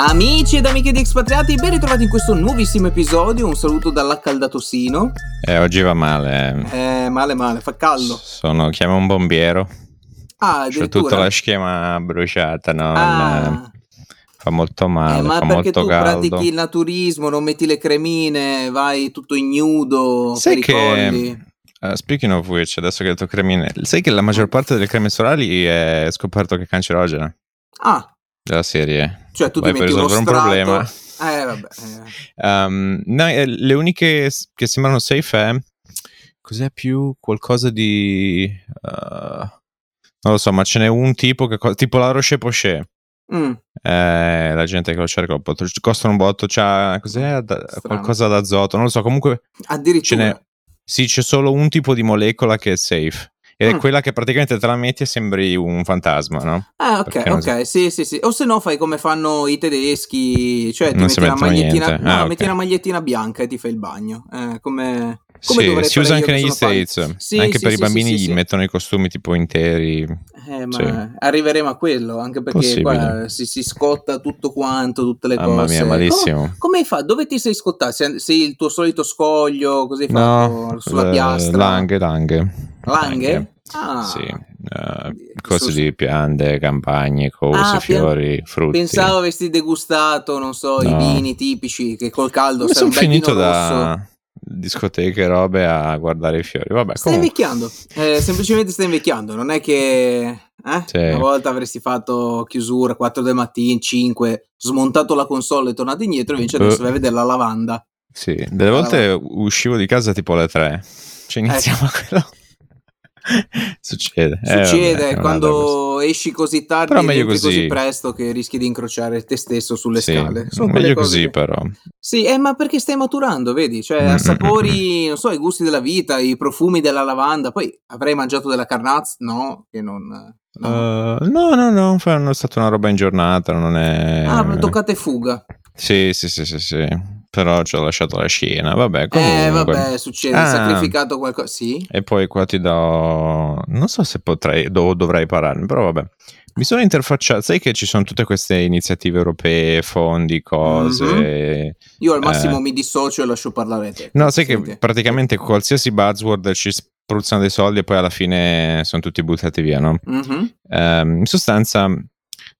Amici ed amiche di Expatriati, ben ritrovati in questo nuovissimo episodio. Un saluto dall'accaldato Sino. Eh, oggi va male. Eh, male male, fa caldo. Sono, chiamo un bombiero. Ah, C'ho addirittura. tutta la schiena bruciata, no? Ah, Eh, Fa molto male, eh, ma fa perché molto tu caldo. pratichi il naturismo, non metti le cremine, vai tutto ignudo Sai che, eh, speaking of which, adesso che hai detto cremine, sai che la maggior parte delle creme solari è scoperto che è cancerogena? Ah, Della serie. cioè tu ti Vai per metti uno risolvere un problema. Eh, vabbè. eh. Um, no, eh, le uniche che sembrano safe è cos'è più qualcosa di uh, non lo so, ma ce n'è un tipo che tipo la Roche Posay. Mm, Eh, la gente che lo cerca un po', costano un botto, c'ha cos'è Da- qualcosa d'azoto, non lo so, comunque ce addirittura. n'è sì, c'è solo un tipo di molecola che è safe ed è Mm. quella che praticamente te la metti e sembri un fantasma, no? Ah, ok, ok, sì, sì, sì. O se no fai come fanno i tedeschi, cioè ti Non metti una magliettina, no, Ah, ok. metti una magliettina bianca e ti fai il bagno. Eh, come Sì, si usa anche che negli States, Sì, anche sì, per i bambini gli mettono i costumi tipo interi. Eh, ma arriveremo a quello, anche perché qua Possibile. si, si scotta tutto quanto, tutte le Mamma cose. mia, malissimo. Come, come hai fatto? Dove ti sei scottato? Sei, sei il tuo solito scoglio? Così hai No, fatto? Sulla eh, piastra? Langhe, langhe. Langhe? Ah, Sì, Su- cose di piante, campagne, cose, Ah, fiori, frutti. Pensavo avessi degustato, non so, i No. vini tipici che col caldo sono finito vino rosso. Discoteche e robe a guardare i fiori. Vabbè, Stai comunque. invecchiando, eh, semplicemente stai invecchiando, non è che eh? Sì. una volta avresti fatto chiusura 4 del mattino, 5, smontato la console e tornato indietro, invece adesso Eh. vai a vedere la lavanda. Sì, delle volte uscivo di casa tipo alle 3. Cioè iniziamo a quello. Succede. Eh, Succede vabbè, è una roba quando esci così tardi Però e così. così. presto che rischi di incrociare te stesso sulle Sì, scale. Sono meglio così che- però. Sì, eh, ma perché stai maturando, vedi? Cioè, assapori, non so, i gusti della vita, i profumi della lavanda. Poi avrei mangiato della carnazza? No, che non... no. Uh, no, no, no, è stata una roba in giornata, non è... Ah, toccate fuga. Sì, sì, sì, sì, sì. Però ci ho lasciato la scena, vabbè, comunque. Eh, vabbè, succede, Ah. sacrificato qualcosa. Sì? E poi qua ti do... Non so se potrei, do- dovrei pararne, però vabbè. Mi sono interfacciato, sai che ci sono tutte queste iniziative europee, fondi, cose... Io al Eh. massimo mi dissocio e lascio parlare te. No, sai che Senti. praticamente qualsiasi buzzword ci spruzzano dei soldi e poi alla fine sono tutti buttati via, no? Mhm. Ehm, in sostanza,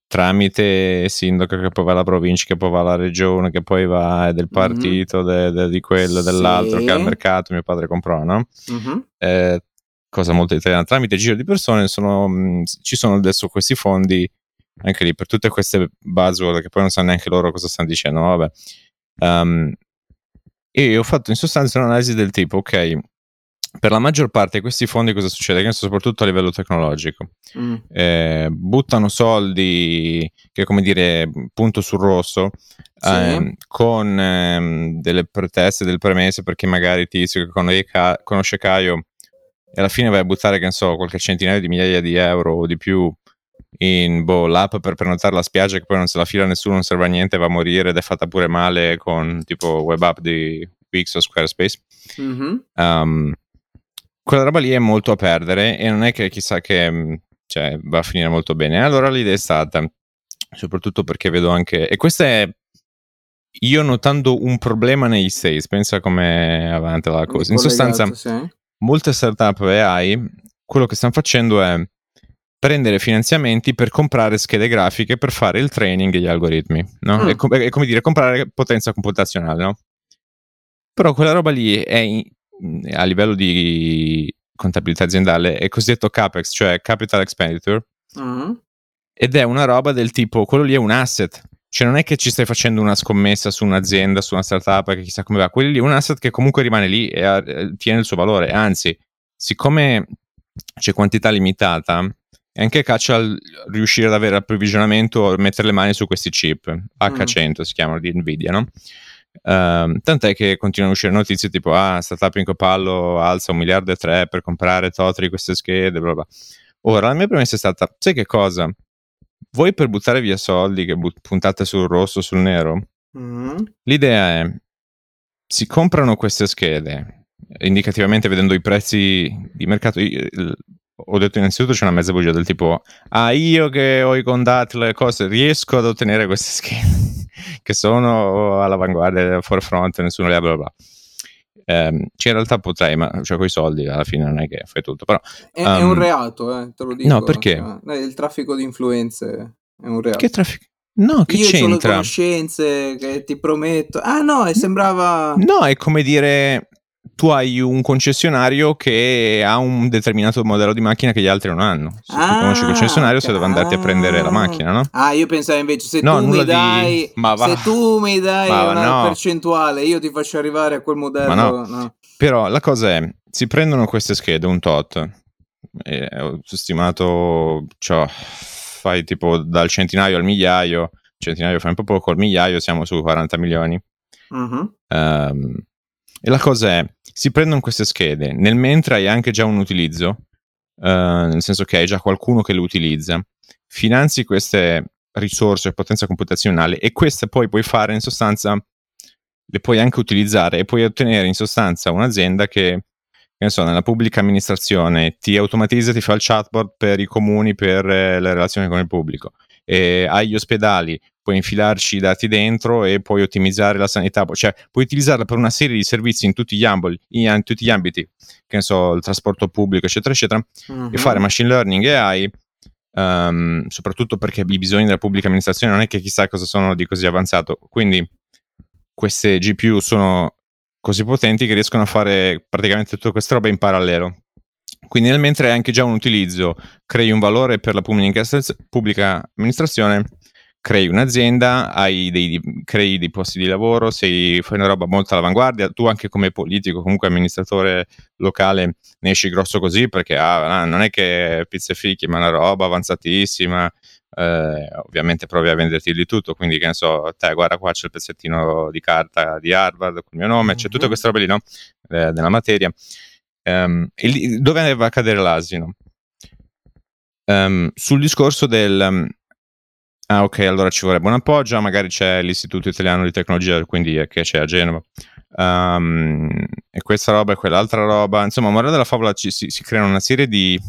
tramite sindaco che poi va alla provincia, che poi va alla regione, che poi va del partito, de- de- di quello, Sì. dell'altro, che al mercato mio padre comprò, no? Mhm. Eh, cosa molto italiana, tramite giro di persone sono, mh, ci sono adesso questi fondi anche lì per tutte queste buzzword che poi non sanno neanche loro cosa stanno dicendo, vabbè. Ehm, e ho fatto in sostanza un'analisi del tipo, ok, per la maggior parte questi fondi cosa succede? Che soprattutto a livello tecnologico Mm. eh, buttano soldi che come dire punto sul rosso Sì. ehm, con ehm, delle preteste, delle premesse perché magari tizio che conosce, Ca- conosce Caio e alla fine vai a buttare che ne so qualche centinaio di migliaia di euro o di più in boh, l'app per prenotare la spiaggia che poi non se la fila nessuno, non serve a niente, va a morire ed è fatta pure male con tipo web app di Wix o Squarespace Mhm. Um, quella roba lì è molto a perdere e non è che chissà che mm, cioè, va a finire molto bene. Allora l'idea è stata, soprattutto perché vedo anche, e questa è io notando un problema negli States, pensa come avanti la cosa. In sostanza, sì. molte startup AI, quello che stanno facendo è prendere finanziamenti per comprare schede grafiche per fare il training degli algoritmi, no? Mm. È, com- è come dire comprare potenza computazionale, no? Però quella roba lì è in- a livello di contabilità aziendale è cosiddetto CAPEX, cioè Capital Expenditure, Mhm. ed è una roba del tipo, quello lì è un asset, cioè non è che ci stai facendo una scommessa su un'azienda, su una startup, che chissà come va, quello lì è un asset che comunque rimane lì e ha- eh, tiene il suo valore, anzi, siccome c'è quantità limitata, è anche caccia al riuscire ad avere approvvigionamento, mettere le mani su questi chip, H100 si chiamano di Nvidia, no? Ehm, tant'è che continuano a uscire notizie tipo ah, startup in Copallo alza un miliardo e tre per comprare tot di queste schede, bla bla. Ora, la mia premessa è stata, sai che cosa? Voi per buttare via soldi che but- puntate sul rosso, sul nero, Mhm. l'idea è, si comprano queste schede, indicativamente vedendo i prezzi di mercato, ho detto innanzitutto c'è una mezza bugia del tipo, ah io che ho i contatti, le cose, riesco ad ottenere queste schede. che sono all'avanguardia, forefront, nessuno le ha bla bla. Um, cioè in realtà potrei, ma cioè, con i soldi alla fine non è che fai tutto. Però, è, um, è un reato, eh, te lo dico. No, perché? Cioè, il traffico di influenze è un reato. Che traffico? No, che Io c'entra? le conoscenze che ti prometto. Ah no, sembrava... No, è come dire tu hai un concessionario che ha un determinato modello di macchina che gli altri non hanno. Se ah, tu conosci il concessionario, sei dove andarti a prendere la macchina, no? Ah, io pensavo invece se no, tu mi dai, di... se tu mi dai una no. percentuale, io ti faccio arrivare a quel modello. No. no. Però la cosa è, si prendono queste schede, un tot, ho stimato, cioè, fai tipo dal centinaio al migliaio, centinaio fai un po' poco, al migliaio siamo su 40 milioni. Uh-huh. Um, e la cosa è, si prendono queste schede, nel mentre hai anche già un utilizzo, uh, nel senso che hai già qualcuno che le utilizza, finanzi queste risorse, potenza computazionale e queste poi puoi fare in sostanza, le puoi anche utilizzare e puoi ottenere in sostanza un'azienda che, che ne so, nella pubblica amministrazione ti automatizza, ti fa il chatbot per i comuni, per eh, le relazioni con il pubblico. E agli ospedali puoi infilarci i dati dentro e puoi ottimizzare la sanità, cioè puoi utilizzarla per una serie di servizi in tutti gli, amboli, in tutti gli ambiti, che ne so, il trasporto pubblico, eccetera, eccetera, uh-huh. e fare machine learning e AI, um, soprattutto perché i bisogni della pubblica amministrazione non è che chissà cosa sono di così avanzato. Quindi queste GPU sono così potenti che riescono a fare praticamente tutte queste robe in parallelo. Quindi nel mentre hai anche già un utilizzo, crei un valore per la pubblica amministrazione crei un'azienda, hai dei, crei dei posti di lavoro, sei, fai una roba molto all'avanguardia, tu anche come politico, comunque amministratore locale, ne esci grosso così perché ah, non è che pizze fichi, ma è una roba avanzatissima, eh, ovviamente provi a venderti di tutto, quindi che ne so, te guarda qua c'è il pezzettino di carta di Harvard con il mio nome, mm-hmm. c'è tutte queste robe lì, no? Eh, della materia. Um, lì, dove va a cadere l'asino? Um, sul discorso del Ah, ok, allora ci vorrebbe un appoggio. Magari c'è l'Istituto Italiano di Tecnologia, quindi che c'è a Genova. Um, e questa roba e quell'altra roba. Insomma, morale della favola ci, si, si, creano una serie di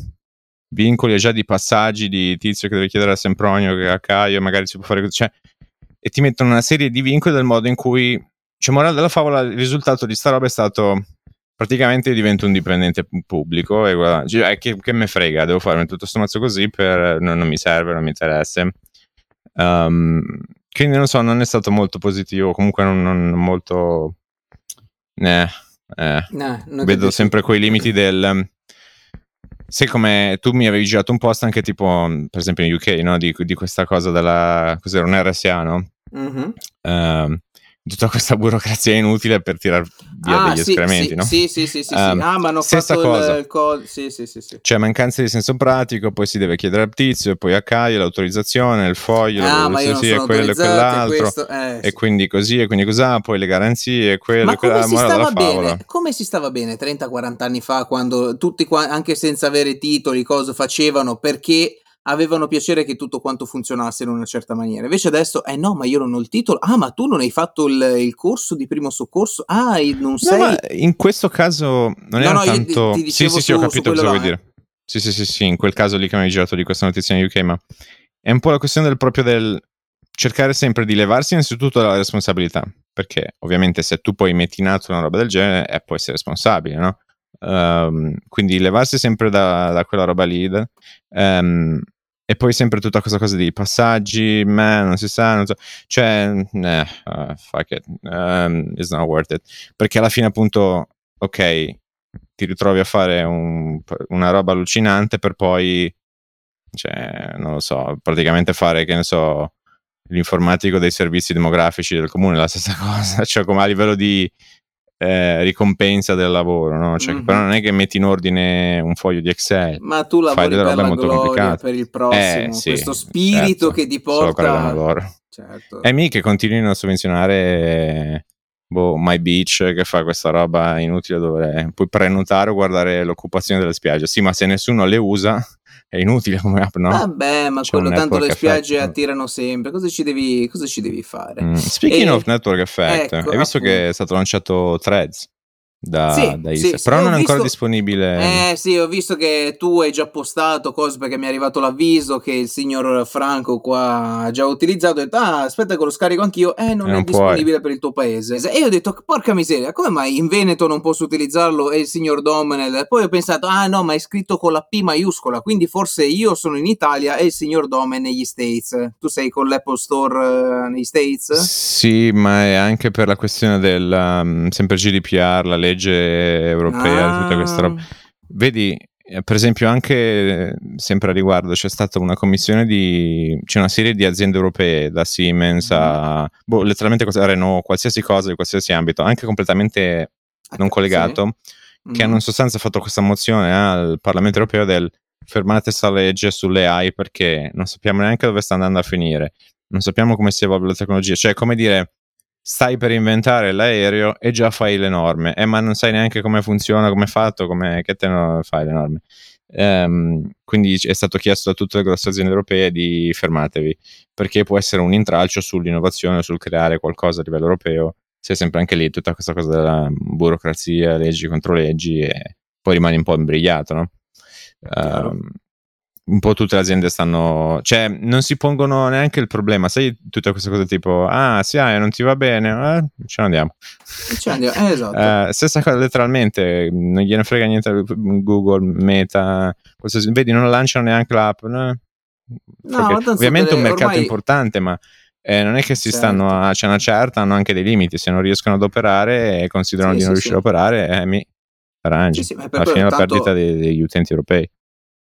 vincoli e già di passaggi di tizio che deve chiedere a Sempronio, che a Caio, magari si può fare così. Cioè, e ti mettono una serie di vincoli del modo in cui. Cioè, morale della favola, il risultato di sta roba è stato praticamente divento un dipendente pubblico e guarda, cioè, che, che me frega, devo farmi tutto sto mazzo così per non, non mi serve, non mi interessa. Um, quindi non so, non è stato molto positivo, comunque non, non molto... Eh, eh. No, Vedo sempre quei limiti del... Sai come tu mi avevi girato un post anche tipo, per esempio in UK, no? di, di questa cosa della... cos'era un RSA, no? Mm-hmm. Uh, tutta questa burocrazia inutile per tirare via ah, degli sì, escrementi, sì, no? Sì, sì, sì, sì, um, Ah, ma hanno fatto cosa. il, codice. Sì, sì, sì, sì. C'è mancanza di senso pratico, poi si deve chiedere al tizio, poi a Caio l'autorizzazione, il foglio, ah, ma io sì, e quello e quell'altro. eh, e quindi così, e quindi così, poi le garanzie, quello ma e quella. Come si stava bene? Come si stava bene 30-40 anni fa, quando tutti, anche senza avere titoli, cosa facevano, perché avevano piacere che tutto quanto funzionasse in una certa maniera. Invece adesso, eh no, ma io non ho il titolo. Ah, ma tu non hai fatto il, il corso di primo soccorso? Ah, non sei... No, in questo caso non era no, tanto... Ti, ti sì, sì, sì, ho capito cosa vuoi eh. dire. Sì, sì, sì, sì, in quel caso lì che mi hai girato di questa notizia in UK, ma è un po' la questione del proprio del cercare sempre di levarsi innanzitutto dalla responsabilità, perché ovviamente se tu poi metti in atto una roba del genere, eh, puoi essere responsabile, no? Um, quindi levarsi sempre da, da quella roba lì um, e poi sempre tutta questa cosa di passaggi, man, non si sa, non so, cioè, eh, uh, fuck it, um, it's not worth it, perché alla fine appunto, ok, ti ritrovi a fare un, una roba allucinante per poi, cioè, non lo so, praticamente fare, che ne so, l'informatico dei servizi demografici del comune, la stessa cosa, cioè come a livello di eh, ricompensa del lavoro, no? Cioè, mm-hmm. però non è che metti in ordine un foglio di Excel. Ma tu lavori fai delle robe molto complicate. per il prossimo, eh, sì, questo spirito certo, che ti porta... Solo certo. E mi che continuino a sovvenzionare boh, My Beach che fa questa roba inutile dove puoi prenotare o guardare l'occupazione delle spiagge. Sì, ma se nessuno le usa è inutile come app, no? Vabbè, ma C'è quello tanto le spiagge effect. attirano sempre. Cosa ci devi, cosa ci devi fare? Mm. Speaking e... of network effect, ecco, hai visto appunto. che è stato lanciato Threads? Da, Sì, da sì, sì, però non è ancora visto disponibile. eh sì, ho visto che tu hai già postato cose perché mi è arrivato l'avviso che il signor Franco qua ha già utilizzato. Ho detto, ah, aspetta che lo scarico anch'io. Eh, non è non puoi. disponibile per il tuo paese. E io ho detto, porca miseria, come mai in Veneto non posso utilizzarlo e il signor Domenel? Poi ho pensato, ah no, ma è scritto con la P maiuscola, quindi forse io sono in Italia e il signor Domen negli States. Tu sei con l'Apple Store eh, negli States? Sì, ma è anche per la questione del um, sempre GDPR, la legge europea, tutta questa roba. Ah, Vedi, eh, per esempio, anche eh, sempre a riguardo c'è stata una commissione di. c'è una serie di aziende europee, da Siemens a. boh, letteralmente cosa- Renault, qualsiasi cosa di qualsiasi ambito, anche completamente non H- sì. collegato, che hanno Mhm. in sostanza fatto questa mozione al Parlamento europeo del fermate questa legge sulle AI perché non sappiamo neanche dove sta andando a finire, non sappiamo come si evolve la tecnologia, cioè come dire stai per inventare l'aereo e già fai le norme, eh, ma non sai neanche come funziona, come è fatto, come, che te ne fai le norme. Ehm, quindi è stato chiesto a tutte le grosse aziende europee di fermatevi, perché può essere un intralcio sull'innovazione, sul creare qualcosa a livello europeo, sei sempre anche lì tutta questa cosa della burocrazia, leggi contro leggi e poi rimani un po' imbrigliato, no? Chiaro. Un po' tutte le aziende stanno, cioè non si pongono neanche il problema, sai tutte queste cose tipo, ah sì, ah, non ti va bene, eh, ce ne andiamo. Ce andiamo, eh, esatto. Eh, stessa cosa letteralmente, non gliene frega niente Google, Meta, qualsiasi- vedi non lanciano neanche l'app, no? No, tanto ovviamente è un mercato ormai importante, ma eh, non è che si certo. stanno a c'è una certa, hanno anche dei limiti, se non riescono ad operare e considerano Sì, di non sì, riuscire sì. ad operare, eh, mi arrangi. Sì, sì, Alla fine quello, la perdita tanto degli utenti europei.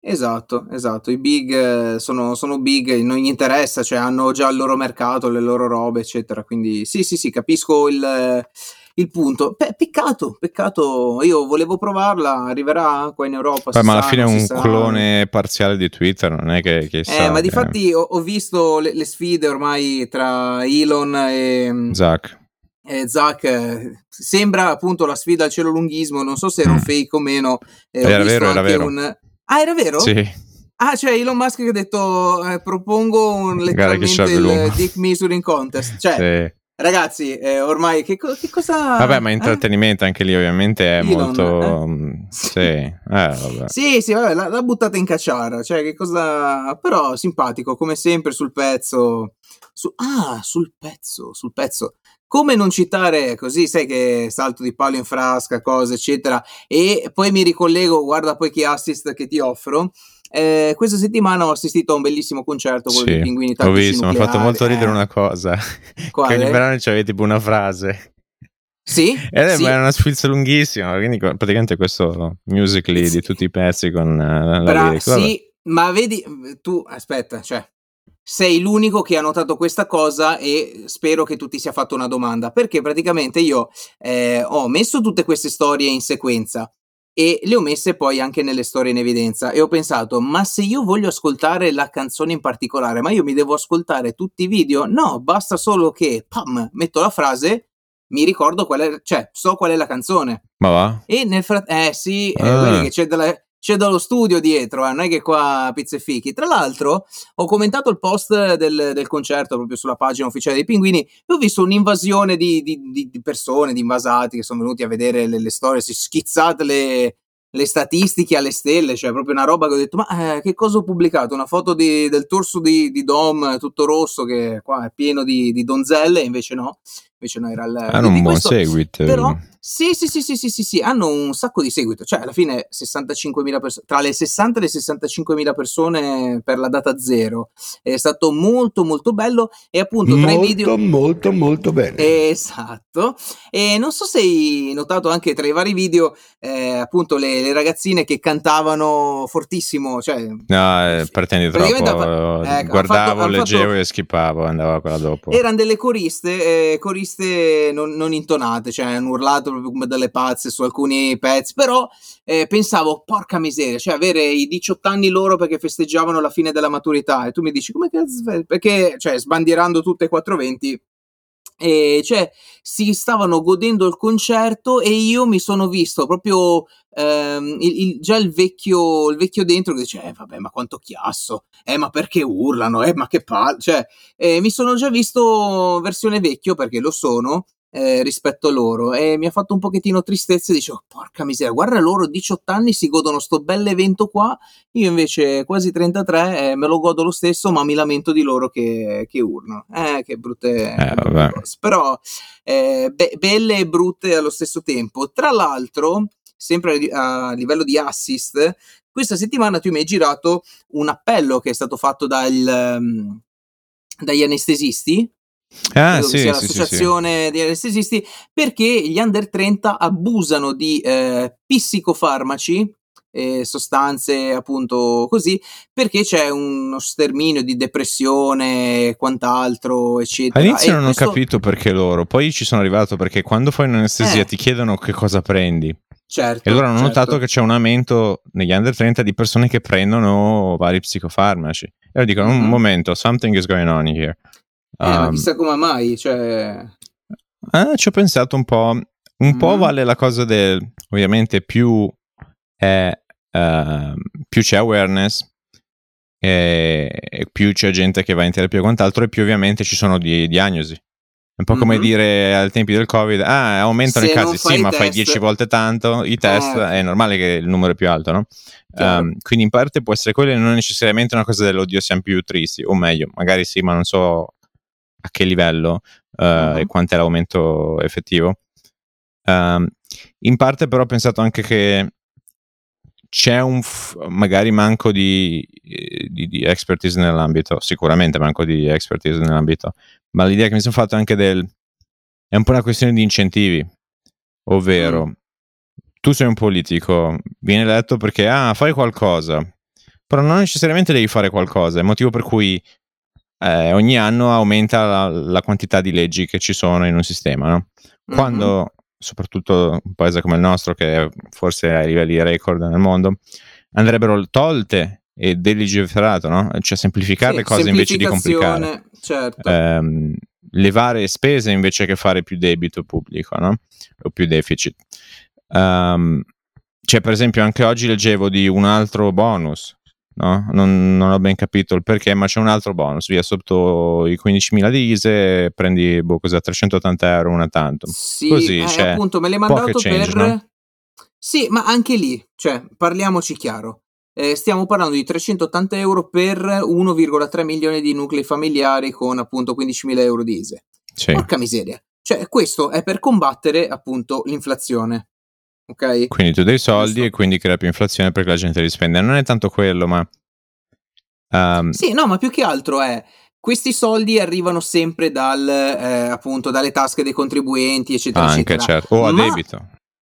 Esatto, esatto. I big eh, sono, sono big, non gli interessa, cioè hanno già il loro mercato, le loro robe, eccetera. Quindi sì, sì, sì, capisco il, il punto. Pe- peccato, peccato. Io volevo provarla, arriverà qua in Europa, si ma alla sa, fine è un sa. clone parziale di Twitter, non è che, che Eh, sa ma che... difatti ho, ho visto le, le sfide ormai tra Elon e, Zach. e Zach. eh, Sembra appunto la sfida al cielo lunghismo. Non so se era un Mm. fake o meno. eh, ho Era visto vero, era anche vero. Ah, era vero? Sì, Ah, cioè Elon Musk che ha detto eh, propongo un- letteralmente il. Dick Measuring Contest. Cioè, Sì. ragazzi, eh, ormai che, co- che cosa... Vabbè, ma eh? intrattenimento anche lì ovviamente è Elon, molto... eh? mm, Sì, eh. Sì, sì, vabbè, l'ha, l'ha buttata in cacciara, cioè che cosa... Però simpatico, come sempre, sul pezzo. Su... Ah, sul pezzo, sul pezzo. Come non citare così, sai che salto di palo in frasca, cose, eccetera. E poi mi ricollego, guarda poi che assist che ti offro. Eh, questa settimana ho assistito a un bellissimo concerto, dei Sì, pinguini ho visto, mi ha fatto molto ridere Eh, una cosa. Che quale? ogni brano c'aveva tipo una frase. Sì, Ed è sì. ma è una sfilza lunghissima, quindi praticamente questo musical.ly Sì. di tutti i pezzi con eh, la Bra- sì, ma vedi, tu aspetta, cioè, sei l'unico che ha notato questa cosa e spero che tu ti sia fatto una domanda, perché praticamente io eh, ho messo tutte queste storie in sequenza e le ho messe poi anche nelle storie in evidenza e ho pensato, ma se io voglio ascoltare la canzone in particolare, ma io mi devo ascoltare tutti i video? No, basta solo che, pam, metto la frase, mi ricordo qual è, cioè, so qual è la canzone. Ma va? E nel frattempo, eh sì, eh, Ah. vedi che c'è, della- c'è dallo studio dietro, eh, non è che qua pizze fichi. Tra l'altro, ho commentato il post del, del concerto proprio sulla pagina ufficiale dei Pinguini e ho visto un'invasione di, di- di- persone, di invasati che sono venuti a vedere le, le storie, si schizzate le, le statistiche alle stelle, cioè proprio una roba che ho detto, ma eh, che cosa ho pubblicato? Una foto di- del torso di, Dom tutto rosso che qua è pieno di donzelle, invece no, invece no, era il... Hanno un buon questo- seguito. però sì, sì, sì, sì, sì, sì, sì, hanno un sacco di seguito, cioè alla fine 65.000 persone, tra le 60 e le 65.000 persone per la data zero, è stato molto molto bello e appunto tra i video... Molto, molto, molto bene. Esatto, e non so se hai notato anche tra i vari video eh, appunto le, le ragazzine che cantavano fortissimo, cioè No, eh, pretendi troppo. ha Guardavo, fatto- leggevo fatto- e skippavo, andavo a quella dopo. erano delle coriste, eh, coriste non, non intonate, cioè hanno urlato proprio come delle pazze su alcuni pezzi, però eh, pensavo, porca miseria, cioè avere i 18 anni loro perché festeggiavano la fine della maturità e tu mi dici come cazzo? Perché, cioè, sbandierando tutte e 420 e cioè si stavano godendo il concerto e io mi sono visto proprio ehm, il- il- già il vecchio, il vecchio dentro che dice eh vabbè ma quanto chiasso. Eh ma perché urlano? Eh ma che palle. Cioè eh, mi sono già visto versione vecchio perché lo sono eh, rispetto a loro e mi ha fatto un pochettino tristezza e dicevo porca miseria guarda loro 18 anni si godono sto bell'evento qua io invece quasi 33 eh, me lo godo lo stesso ma mi lamento di loro che, che urlano eh che brutte, Eh, cose. Però eh, be- belle e brutte allo stesso tempo. Tra l'altro sempre a, livello di assist questa settimana tu mi hai girato un appello che è stato fatto dal, um, dagli anestesisti Ah, sì, sia sì, sì, sì. l'associazione di anestesisti, perché gli under 30 abusano di eh, psicofarmaci, eh, sostanze appunto così, perché c'è uno sterminio di depressione e quant'altro, eccetera. All'inizio E non questo- ho capito perché loro, poi ci sono arrivato perché quando fai un'anestesia Eh. ti chiedono che cosa prendi. Certo, E allora hanno certo. notato che c'è un aumento negli under 30 di persone che prendono vari psicofarmaci. E allora dicono: Mhm. un momento, something is going on here. Eh, ma Um, chissà come mai, cioè... Ah, ci ho pensato un po'. Un po' Mm. vale la cosa del. Ovviamente, più, è, ehm, più c'è awareness, e, più c'è gente che va in terapia e quant'altro, e più ovviamente ci sono di, diagnosi. È un po' come Mhm. dire ai tempi del Covid: ah, aumentano Se i casi, fai sì, ma fai test- 10 volte tanto i test, Eh. è normale che il numero è più alto, no? Um, quindi in parte può essere quello e non necessariamente una cosa dell'oddio siamo più tristi, o meglio, magari sì, ma non so a che livello uh, Mhm. e quanto è l'aumento effettivo. Um, in parte però ho pensato anche che c'è un f- magari manco di, di, di expertise nell'ambito, sicuramente manco di expertise nell'ambito, ma l'idea che mi sono fatto anche del... è un po' una questione di incentivi, ovvero Mm. tu sei un politico, vieni eletto perché ah, fai qualcosa, però non necessariamente devi fare qualcosa, è il motivo per cui eh, ogni anno aumenta la, la quantità di leggi che ci sono in un sistema, no? Mhm. Quando, soprattutto un paese come il nostro, che è forse ai livelli record nel mondo, andrebbero tolte e delegiferato, no? Cioè semplificare Sì, le cose invece di complicare. Certo. Ehm, levare spese invece che fare più debito pubblico, no? O più deficit. Ehm, cioè, per esempio, anche oggi leggevo di un altro bonus, no? Non, non ho ben capito il perché, ma c'è un altro bonus. Via sotto i 15.000 di ISE prendi, boh, cos'è, 380 euro una tanto. Sì, Così, eh, cioè, appunto, me l'hai mandato change, per... no? Sì, ma anche lì, cioè, parliamoci chiaro. Eh, stiamo parlando di 380 euro per 1,3 milioni di nuclei familiari con appunto 15.000 euro di ISE. Sì. Porca miseria. Cioè, questo è per combattere appunto l'inflazione. Ok? Quindi tu dai soldi Giusto. e quindi crea più inflazione perché la gente li spende. Non è tanto quello, ma... ehm, Sì, no, ma più che altro è questi soldi arrivano sempre dal, eh, appunto, dalle tasche dei contribuenti, eccetera, anche, eccetera. certo. O a Ma- debito.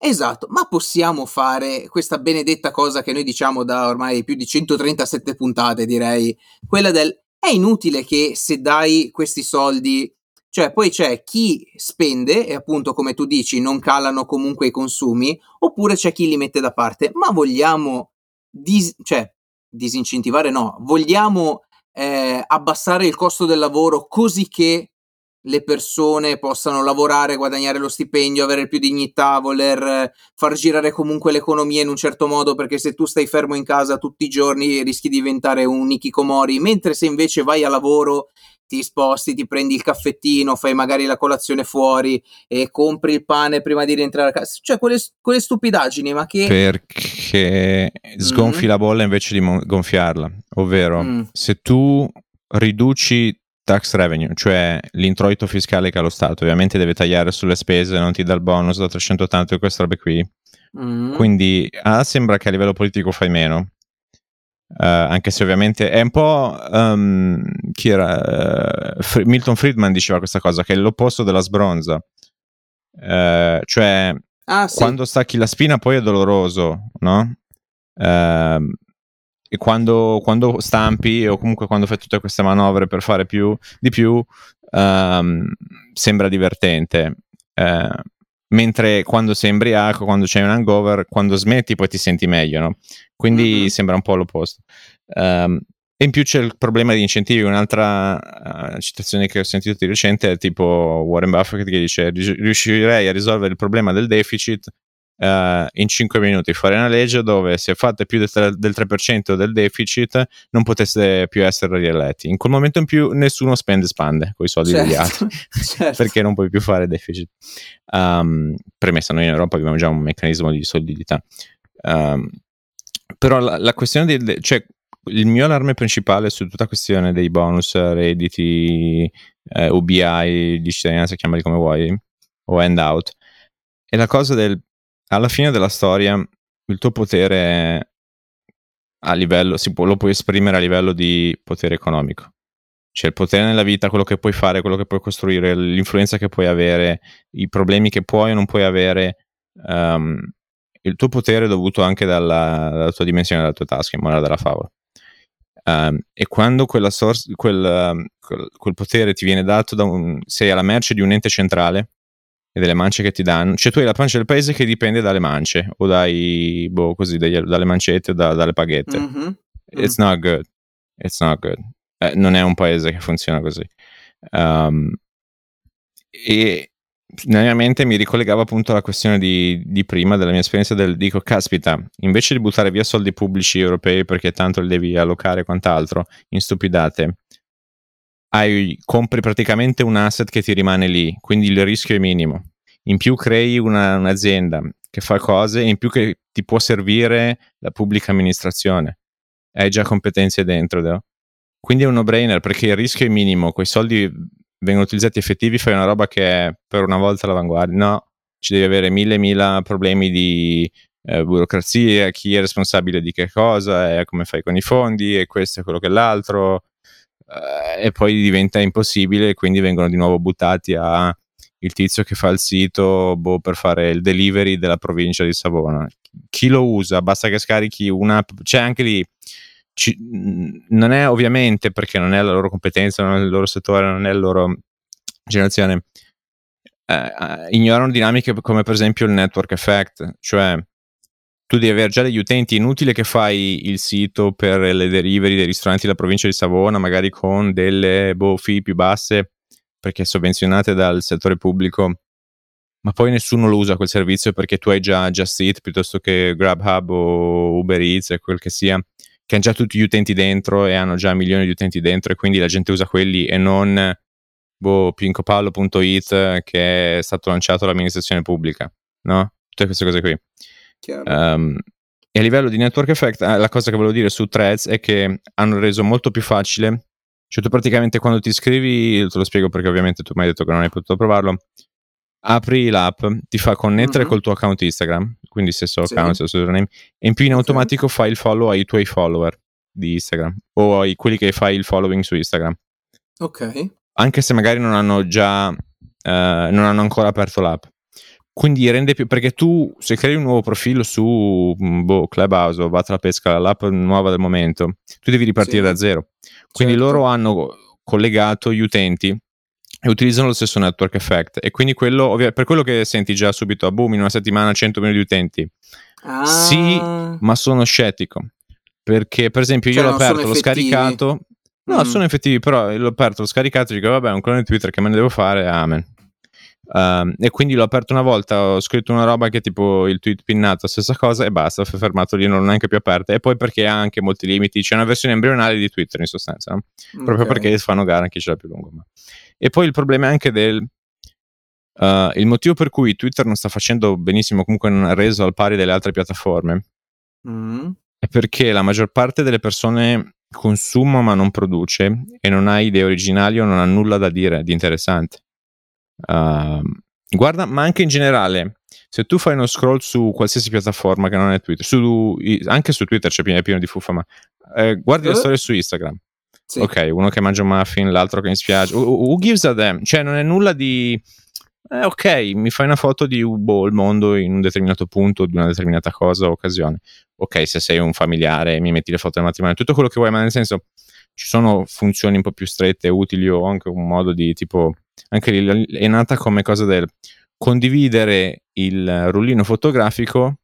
Esatto, ma possiamo fare questa benedetta cosa che noi diciamo da ormai più di 137 puntate, direi, quella del è inutile che se dai questi soldi, cioè poi c'è chi spende e appunto come tu dici non calano comunque i consumi, oppure c'è chi li mette da parte, ma vogliamo dis- cioè, disincentivare no, vogliamo eh, abbassare il costo del lavoro così che le persone possano lavorare, guadagnare lo stipendio, avere più dignità, voler far girare comunque l'economia in un certo modo, perché se tu stai fermo in casa tutti i giorni rischi di diventare un Nikikomori, mentre se invece vai a lavoro ti sposti, ti prendi il caffettino, fai magari la colazione fuori e compri il pane prima di rientrare a casa, cioè quelle, quelle stupidaggini, ma che... Perché sgonfi Mm. la bolla invece di mo- gonfiarla. Ovvero, Mm. se tu riduci tax revenue, cioè l'introito fiscale che ha lo Stato, ovviamente deve tagliare sulle spese, non ti dà il bonus da 380 e queste robe qui. Mm. Quindi ah, sembra che a livello politico fai meno. Eh, anche se ovviamente è un po' ehm, chi era Eh, Fr- Milton Friedman diceva questa cosa che è l'opposto della sbronza Eh, cioè Ah, sì. quando stacchi la spina poi è doloroso, no? Ehm, e quando, quando stampi o comunque quando fai tutte queste manovre per fare più di più, ehm, sembra divertente. Mentre quando sei imbriaco, quando c'è un hangover, quando smetti poi ti senti meglio, no? Quindi Mhm. sembra un po' l'opposto. Ehm, e in più c'è il problema di incentivi. Un'altra eh, citazione che ho sentito di recente è tipo Warren Buffett che dice: "Rius- riuscirei a risolvere il problema del deficit uh, in 5 minuti fare una legge dove se fate più del 3%, del 3% del deficit non poteste più essere rieletti. In quel momento in più nessuno spende e spande con i soldi certo, degli altri certo. perché non puoi più fare deficit. Um, premessa, noi in Europa abbiamo già un meccanismo di solidità. Um, però la, la questione del... Cioè, il mio allarme principale su tutta la questione dei bonus, redditi, eh, UBI, di cittadinanza, chiamali come vuoi, o handout, è la cosa del alla fine della storia il tuo potere a livello, può, lo puoi esprimere a livello di potere economico. Cioè il potere nella vita, quello che puoi fare, quello che puoi costruire, l'influenza che puoi avere, i problemi che puoi o non puoi avere, um, il tuo potere è dovuto anche dalla, dalla, tua dimensione della tua tasca, in modo della favola. Um, e quando source, quel, quel, quel, potere ti viene dato da un, sei alla merce di un ente centrale e delle mance che ti danno. Cioè tu hai la pancia del paese che dipende dalle mance o dai, boh, così, dagli, dalle mancette o da, dalle paghette. Mm-hmm. It's not good. It's not good. Eh, non è un paese che funziona così. Um, e nella mia mente mi ricollegava appunto alla questione di, di, prima, della mia esperienza del dico, caspita, invece di buttare via soldi pubblici europei perché tanto li devi allocare e quant'altro in stupidate, hai, compri praticamente un asset che ti rimane lì, quindi il rischio è minimo. In più crei una, un'azienda che fa cose, in più che ti può servire la pubblica amministrazione. Hai già competenze dentro, no? Quindi è un no-brainer perché il rischio è minimo, quei soldi vengono utilizzati effettivi, fai una roba che è per una volta all'avanguardia. No, ci devi avere mille mila problemi di eh, burocrazia, chi è responsabile di che cosa, e come fai con i fondi, e questo è quello che l'altro eh, e poi diventa impossibile e quindi vengono di nuovo buttati a il tizio che fa il sito boh, per fare il delivery della provincia di Savona. Chi lo usa? Basta che scarichi un'app, c'è anche lì. Ci, non è ovviamente perché non è la loro competenza, non è il loro settore, non è la loro generazione. Eh, eh ignorano dinamiche come per esempio il network effect, cioè tu devi avere già degli utenti, inutile che fai il sito per le delivery dei ristoranti della provincia di Savona, magari con delle boh, fee più basse, perché sovvenzionate dal settore pubblico, ma poi nessuno lo usa quel servizio perché tu hai già Just Eat piuttosto che GrabHub o Uber Eats e quel che sia, che hanno già tutti gli utenti dentro e hanno già milioni di utenti dentro e quindi la gente usa quelli e non boh, pincopallo.it che è stato lanciato dall'amministrazione pubblica, no? Tutte queste cose qui. Um, e a livello di network effect, eh, la cosa che volevo dire su Threads è che hanno reso molto più facile. Cioè, tu praticamente quando ti iscrivi, te lo spiego perché ovviamente tu mi hai detto che non hai potuto provarlo. Apri l'app, ti fa connettere mm-hmm. col tuo account Instagram, quindi stesso sì. account, stesso username, e in più in automatico okay. fai il follow ai tuoi follower di Instagram o ai quelli che fai il following su Instagram. Ok. Anche se magari non hanno già, uh, non hanno ancora aperto l'app. Quindi rende più perché tu se crei un nuovo profilo su mm, boh, Clubhouse o Vata la Pesca, l'app nuova del momento, tu devi ripartire sì. da zero. Quindi certo. loro hanno collegato gli utenti e utilizzano lo stesso network effect e quindi quello, ovvia- per quello che senti già subito a boom in una settimana 100 milioni di utenti. Ah. Sì, ma sono scettico. Perché per esempio cioè, io l'ho aperto, l'ho scaricato. No, mm. sono effettivi, però l'ho aperto, l'ho scaricato e dico vabbè, un clone Twitter che me ne devo fare, amen. Um, e quindi l'ho aperto una volta, ho scritto una roba che tipo il tweet pinnato, stessa cosa e basta, ho fermato lì, non l'ho neanche più aperta. E poi perché ha anche molti limiti, c'è una versione embrionale di Twitter in sostanza, no? proprio perché fanno gara anche chi ce l'ha più lungo. Ma... E poi il problema è anche del... Uh, il motivo per cui Twitter non sta facendo benissimo, comunque non ha reso al pari delle altre piattaforme, mm. è perché la maggior parte delle persone consuma ma non produce e non ha idee originali o non ha nulla da dire di interessante. Uh, guarda, ma anche in generale, se tu fai uno scroll su qualsiasi piattaforma che non è Twitter, su, anche su Twitter c'è pieno, pieno di fuffa, ma eh, guardi uh. le storie su Instagram. Sì. Ok, uno che mangia un muffin, l'altro che in spiaggia. Who, who gives a them? Cioè, non è nulla di. Eh, ok, mi fai una foto di boh, il mondo in un determinato punto, di una determinata cosa o occasione. Ok, se sei un familiare, mi metti le foto del matrimonio, tutto quello che vuoi, ma nel senso ci sono funzioni un po' più strette, utili o anche un modo di tipo anche lì è nata come cosa del condividere il rullino fotografico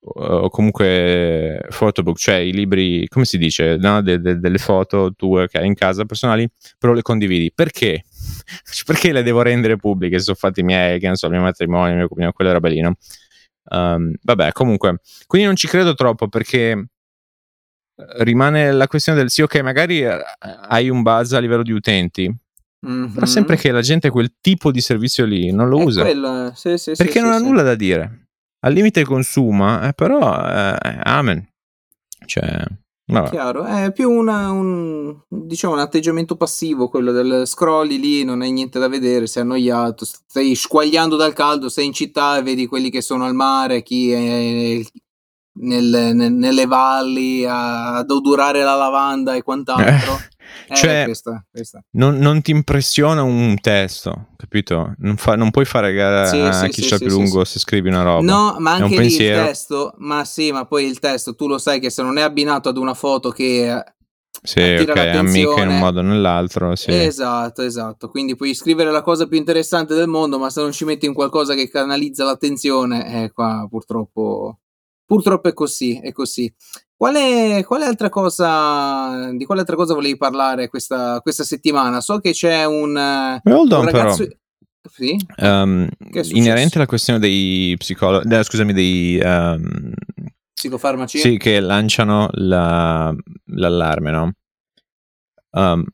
o comunque photobook, cioè i libri, come si dice, no? de, de, delle foto tue che hai in casa personali, però le condividi. Perché? Perché le devo rendere pubbliche? Sono fatti miei, che non so, il mio matrimonio, il mio cognome, quelle robe lì, no? Um, vabbè, comunque, quindi non ci credo troppo perché eh, rimane la questione del sì, ok, magari eh, hai un buzz a livello di utenti, mm-hmm. però sempre che la gente quel tipo di servizio lì non lo È usa. quello, sì, sì, perché sì, non ha nulla da dire. Al limite consuma, eh, però eh, amen. Cioè, vabbè. Chiaro, è più una, un, diciamo, un atteggiamento passivo quello del scrolli lì, non hai niente da vedere, sei annoiato, stai squagliando dal caldo, sei in città e vedi quelli che sono al mare, chi è nel- nel- nelle valli a- ad odorare la lavanda e quant'altro. Eh, Cioè, questa, questa. non, non ti impressiona un testo, capito? Non, fa- non puoi fare gara Sì, a sì, chi sì, sì, più sì, lungo se scrivi una roba. No, ma anche lì il pensiero. testo, ma sì, ma poi il testo, tu lo sai che se non è abbinato ad una foto che Sì, attira ok, amica in un modo o nell'altro, sì. Esatto, esatto. Quindi puoi scrivere la cosa più interessante del mondo, ma se non ci metti in qualcosa che canalizza l'attenzione, eh, qua purtroppo, purtroppo è così, è così. Quale, quale altra cosa, di quale altra cosa volevi parlare questa, questa settimana? So che c'è un, un on, però. ragazzo... Sì? Um, inerente alla questione dei psicologi, eh, scusami, dei um, Psicofarmaci? sì, che lanciano la- l'allarme, no? Um,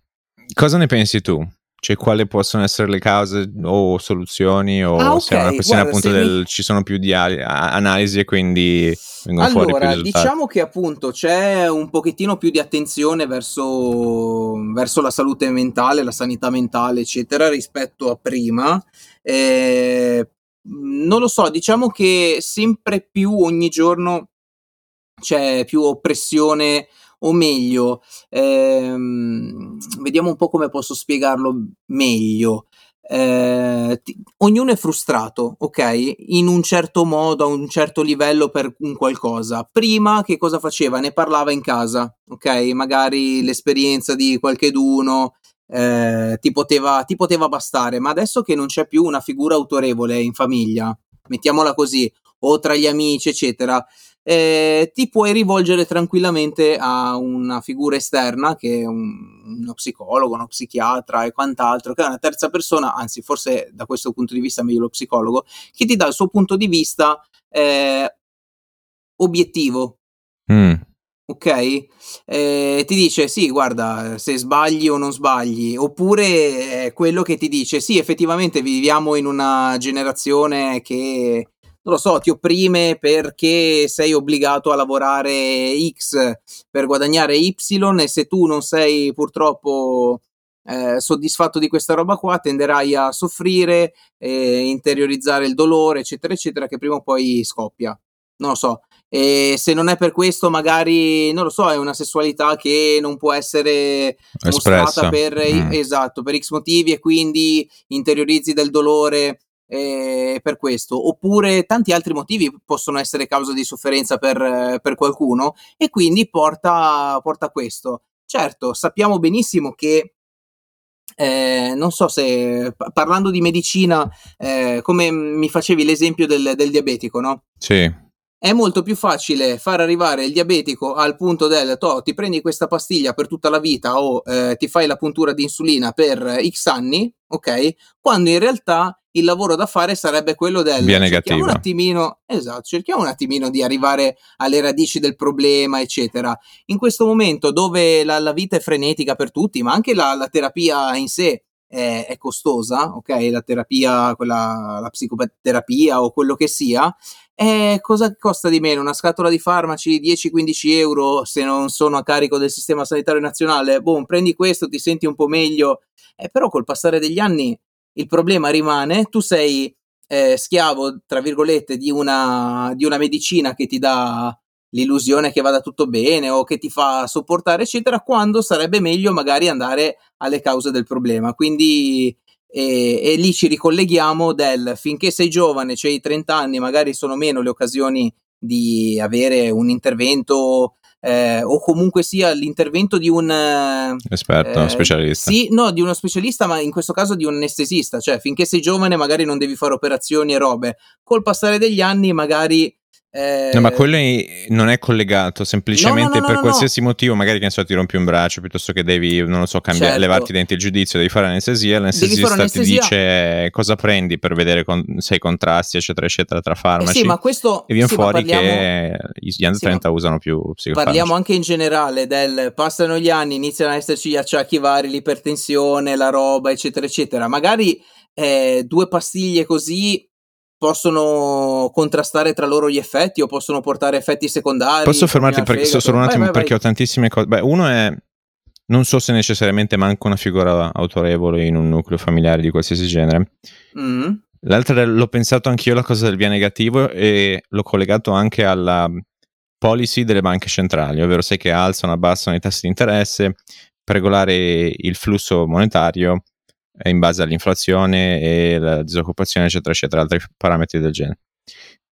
cosa ne pensi tu? Cioè, quali possono essere le cause o soluzioni o Ah, se è una questione guarda, appunto se mi- del ci sono più di analisi e quindi vengono fuori più Allora, diciamo che appunto c'è un pochettino più di attenzione verso, verso la salute mentale, la sanità mentale, eccetera, rispetto a prima. Eh, non lo so, diciamo che sempre più ogni giorno c'è più oppressione, o meglio, ehm, vediamo un po' come posso spiegarlo meglio. Eh, ti- ognuno è frustrato, ok? In un certo modo, a un certo livello per un qualcosa. Prima che cosa faceva? Ne parlava in casa, ok? Magari l'esperienza di qualcheduno eh, ti, poteva, ti poteva bastare, ma adesso che non c'è più una figura autorevole in famiglia, mettiamola così, o tra gli amici, eccetera, eh, ti puoi rivolgere tranquillamente a una figura esterna che è un- uno psicologo, uno psichiatra e quant'altro, che è una terza persona, anzi forse da questo punto di vista meglio lo psicologo, che ti dà il suo punto di vista eh, obiettivo, Mm, ok? Eh, ti dice sì, guarda, se sbagli o non sbagli, oppure è quello che ti dice sì, effettivamente viviamo in una generazione che non lo so, ti opprime perché sei obbligato a lavorare X per guadagnare Y e se tu non sei purtroppo eh, soddisfatto di questa roba qua tenderai a soffrire, eh, interiorizzare il dolore, eccetera, eccetera, che prima o poi scoppia. Non lo so. E se non è per questo, magari, non lo so, è una sessualità che non può essere mostrata espressa. per, Mm. esatto, per X motivi e quindi interiorizzi del dolore eh, per questo. Oppure tanti altri motivi possono essere causa di sofferenza per, eh, per qualcuno e quindi porta, porta a questo. Certo, sappiamo benissimo che eh, non so se pa- parlando di medicina, eh, come mi facevi l'esempio del, del diabetico, no? Sì, È molto più facile far arrivare il diabetico al punto del to, ti prendi questa pastiglia per tutta la vita o eh, ti fai la puntura di insulina per X anni, ok? Quando in realtà il lavoro da fare sarebbe quello del Via cerchiamo un attimino, esatto, cerchiamo un attimino di arrivare alle radici del problema, eccetera. In questo momento dove la, la vita è frenetica per tutti, ma anche la, la terapia in sé è, è costosa, ok? La terapia, quella, la psicoterapia o quello che sia, eh, cosa costa di meno? Una scatola di farmaci 10-15 euro se non sono a carico del sistema sanitario nazionale? Boh, prendi questo, ti senti un po' meglio. Eh, però col passare degli anni il problema rimane, tu sei eh, schiavo, tra virgolette, di una, di una medicina che ti dà l'illusione che vada tutto bene o che ti fa sopportare, eccetera, quando sarebbe meglio magari andare alle cause del problema. Quindi e, e lì ci ricolleghiamo del finché sei giovane, c'hai 30 anni, magari sono meno le occasioni di avere un intervento eh, o comunque sia l'intervento di un eh, esperto, eh, specialista. Sì, no, di uno specialista, ma in questo caso di un anestesista, cioè finché sei giovane magari non devi fare operazioni e robe. Col passare degli anni magari Eh, no, ma quello non è collegato, semplicemente no, no, per no, qualsiasi motivo, magari che ne so, ti rompi un braccio piuttosto che devi, non lo so, cambiare, Certo. levarti i denti il giudizio, devi fare l'anestesia, fare l'anestesista ti dice cosa prendi per vedere con- se hai contrasti, eccetera, eccetera, tra Eh farmaci. sì, ma questo e viene sì, fuori parliamo, che gli sì, ma 30 usano più psicofarmaci. parliamo anche in generale del passano gli anni, iniziano ad esserci gli acciacchi vari, l'ipertensione, la roba, eccetera, eccetera. Magari eh, due pastiglie così possono contrastare tra loro gli effetti o possono portare effetti secondari. Posso fermarti per, fegato. solo un Vai, attimo vai, perché vai. ho tantissime cose. Beh, uno è. Non so se necessariamente manca una figura autorevole in un nucleo familiare di qualsiasi genere. Mm. L'altra l'ho pensato anch'io la cosa del via negativo e l'ho collegato anche alla policy delle banche centrali, ovvero sai che alzano, abbassano i tassi di interesse per regolare il flusso monetario in base all'inflazione e la disoccupazione, eccetera, eccetera, altri parametri del genere.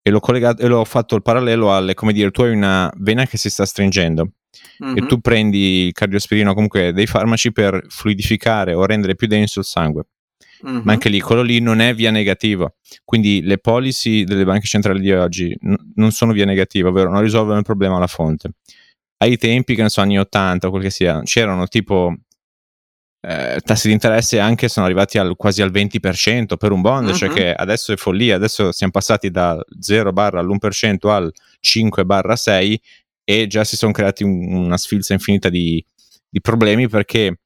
E l'ho collegato e l'ho fatto il parallelo alle, come dire, tu hai una vena che si sta stringendo e Mhm. tu prendi il cardiospirino o comunque dei farmaci per fluidificare o rendere più denso il sangue Mhm. ma anche lì quello lì non è via negativa. Quindi le policy delle banche centrali di oggi n- non sono via negativa, ovvero non risolvono il problema alla fonte. Ai tempi, che ne so, anni 80 o quel che sia, c'erano tipo eh, tassi di interesse anche sono arrivati al, quasi al 20% per un bond, cioè Mhm. che adesso è follia, adesso siamo passati dal 0 barra all'1% al 5 barra 6 e già si sono creati un- una sfilza infinita di, di problemi perché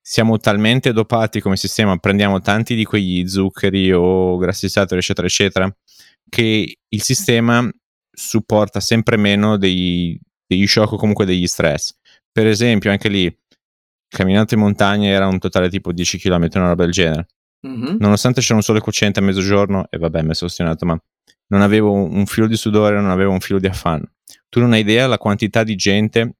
siamo talmente dopati come sistema, prendiamo tanti di quegli zuccheri o grassi saturi, eccetera, eccetera, che il sistema supporta sempre meno dei- degli shock o comunque degli stress. Per esempio, anche lì, camminate in montagna era un totale tipo 10 km, una roba del genere. Mhm. Nonostante c'era un sole cocente a mezzogiorno, e vabbè, mi sono ostinato, ma non avevo un filo di sudore, non avevo un filo di affanno. Tu non hai idea la quantità di gente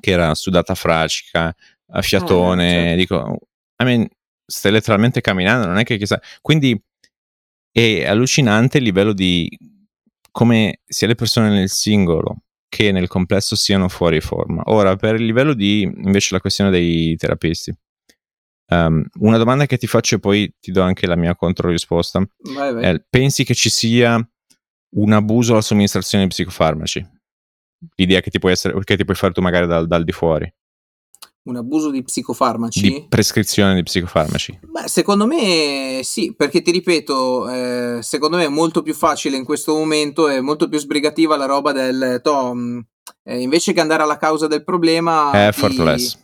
che era sudata frascica, a fiatone, certo. dico, I mean, stai letteralmente camminando, non è che chissà. Quindi è allucinante il livello di come sia le persone nel singolo che nel complesso siano fuori forma. Ora, per il livello di invece la questione dei terapisti. Um, una domanda che ti faccio e poi ti do anche la mia controrisposta. Vai, vai. è, pensi che ci sia un abuso alla somministrazione di psicofarmaci? L'idea che ti puoi, essere, che ti puoi fare tu magari dal, dal di fuori, Un abuso di psicofarmaci? di prescrizione di psicofarmaci. Beh, secondo me sì, perché ti ripeto, eh, secondo me è molto più facile in questo momento, è molto più sbrigativa la roba del Tom. eh, invece che andare alla causa del problema, È ti- effortless.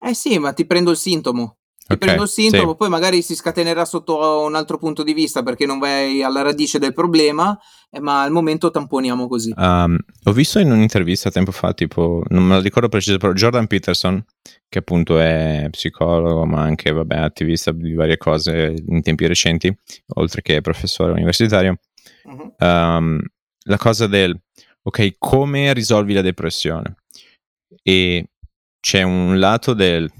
Eh sì, ma ti prendo il sintomo. Ti Ok, prendo il sintomo, sì. poi magari si scatenerà sotto un altro punto di vista perché non vai alla radice del problema, eh, ma al momento tamponiamo così. Um, ho visto in un'intervista tempo fa, tipo, non me la ricordo preciso, però Jordan Peterson, che appunto è psicologo, ma anche, vabbè, attivista di varie cose in tempi recenti, oltre che professore universitario, Mhm. um, la cosa del, ok, come risolvi la depressione? E c'è un lato del,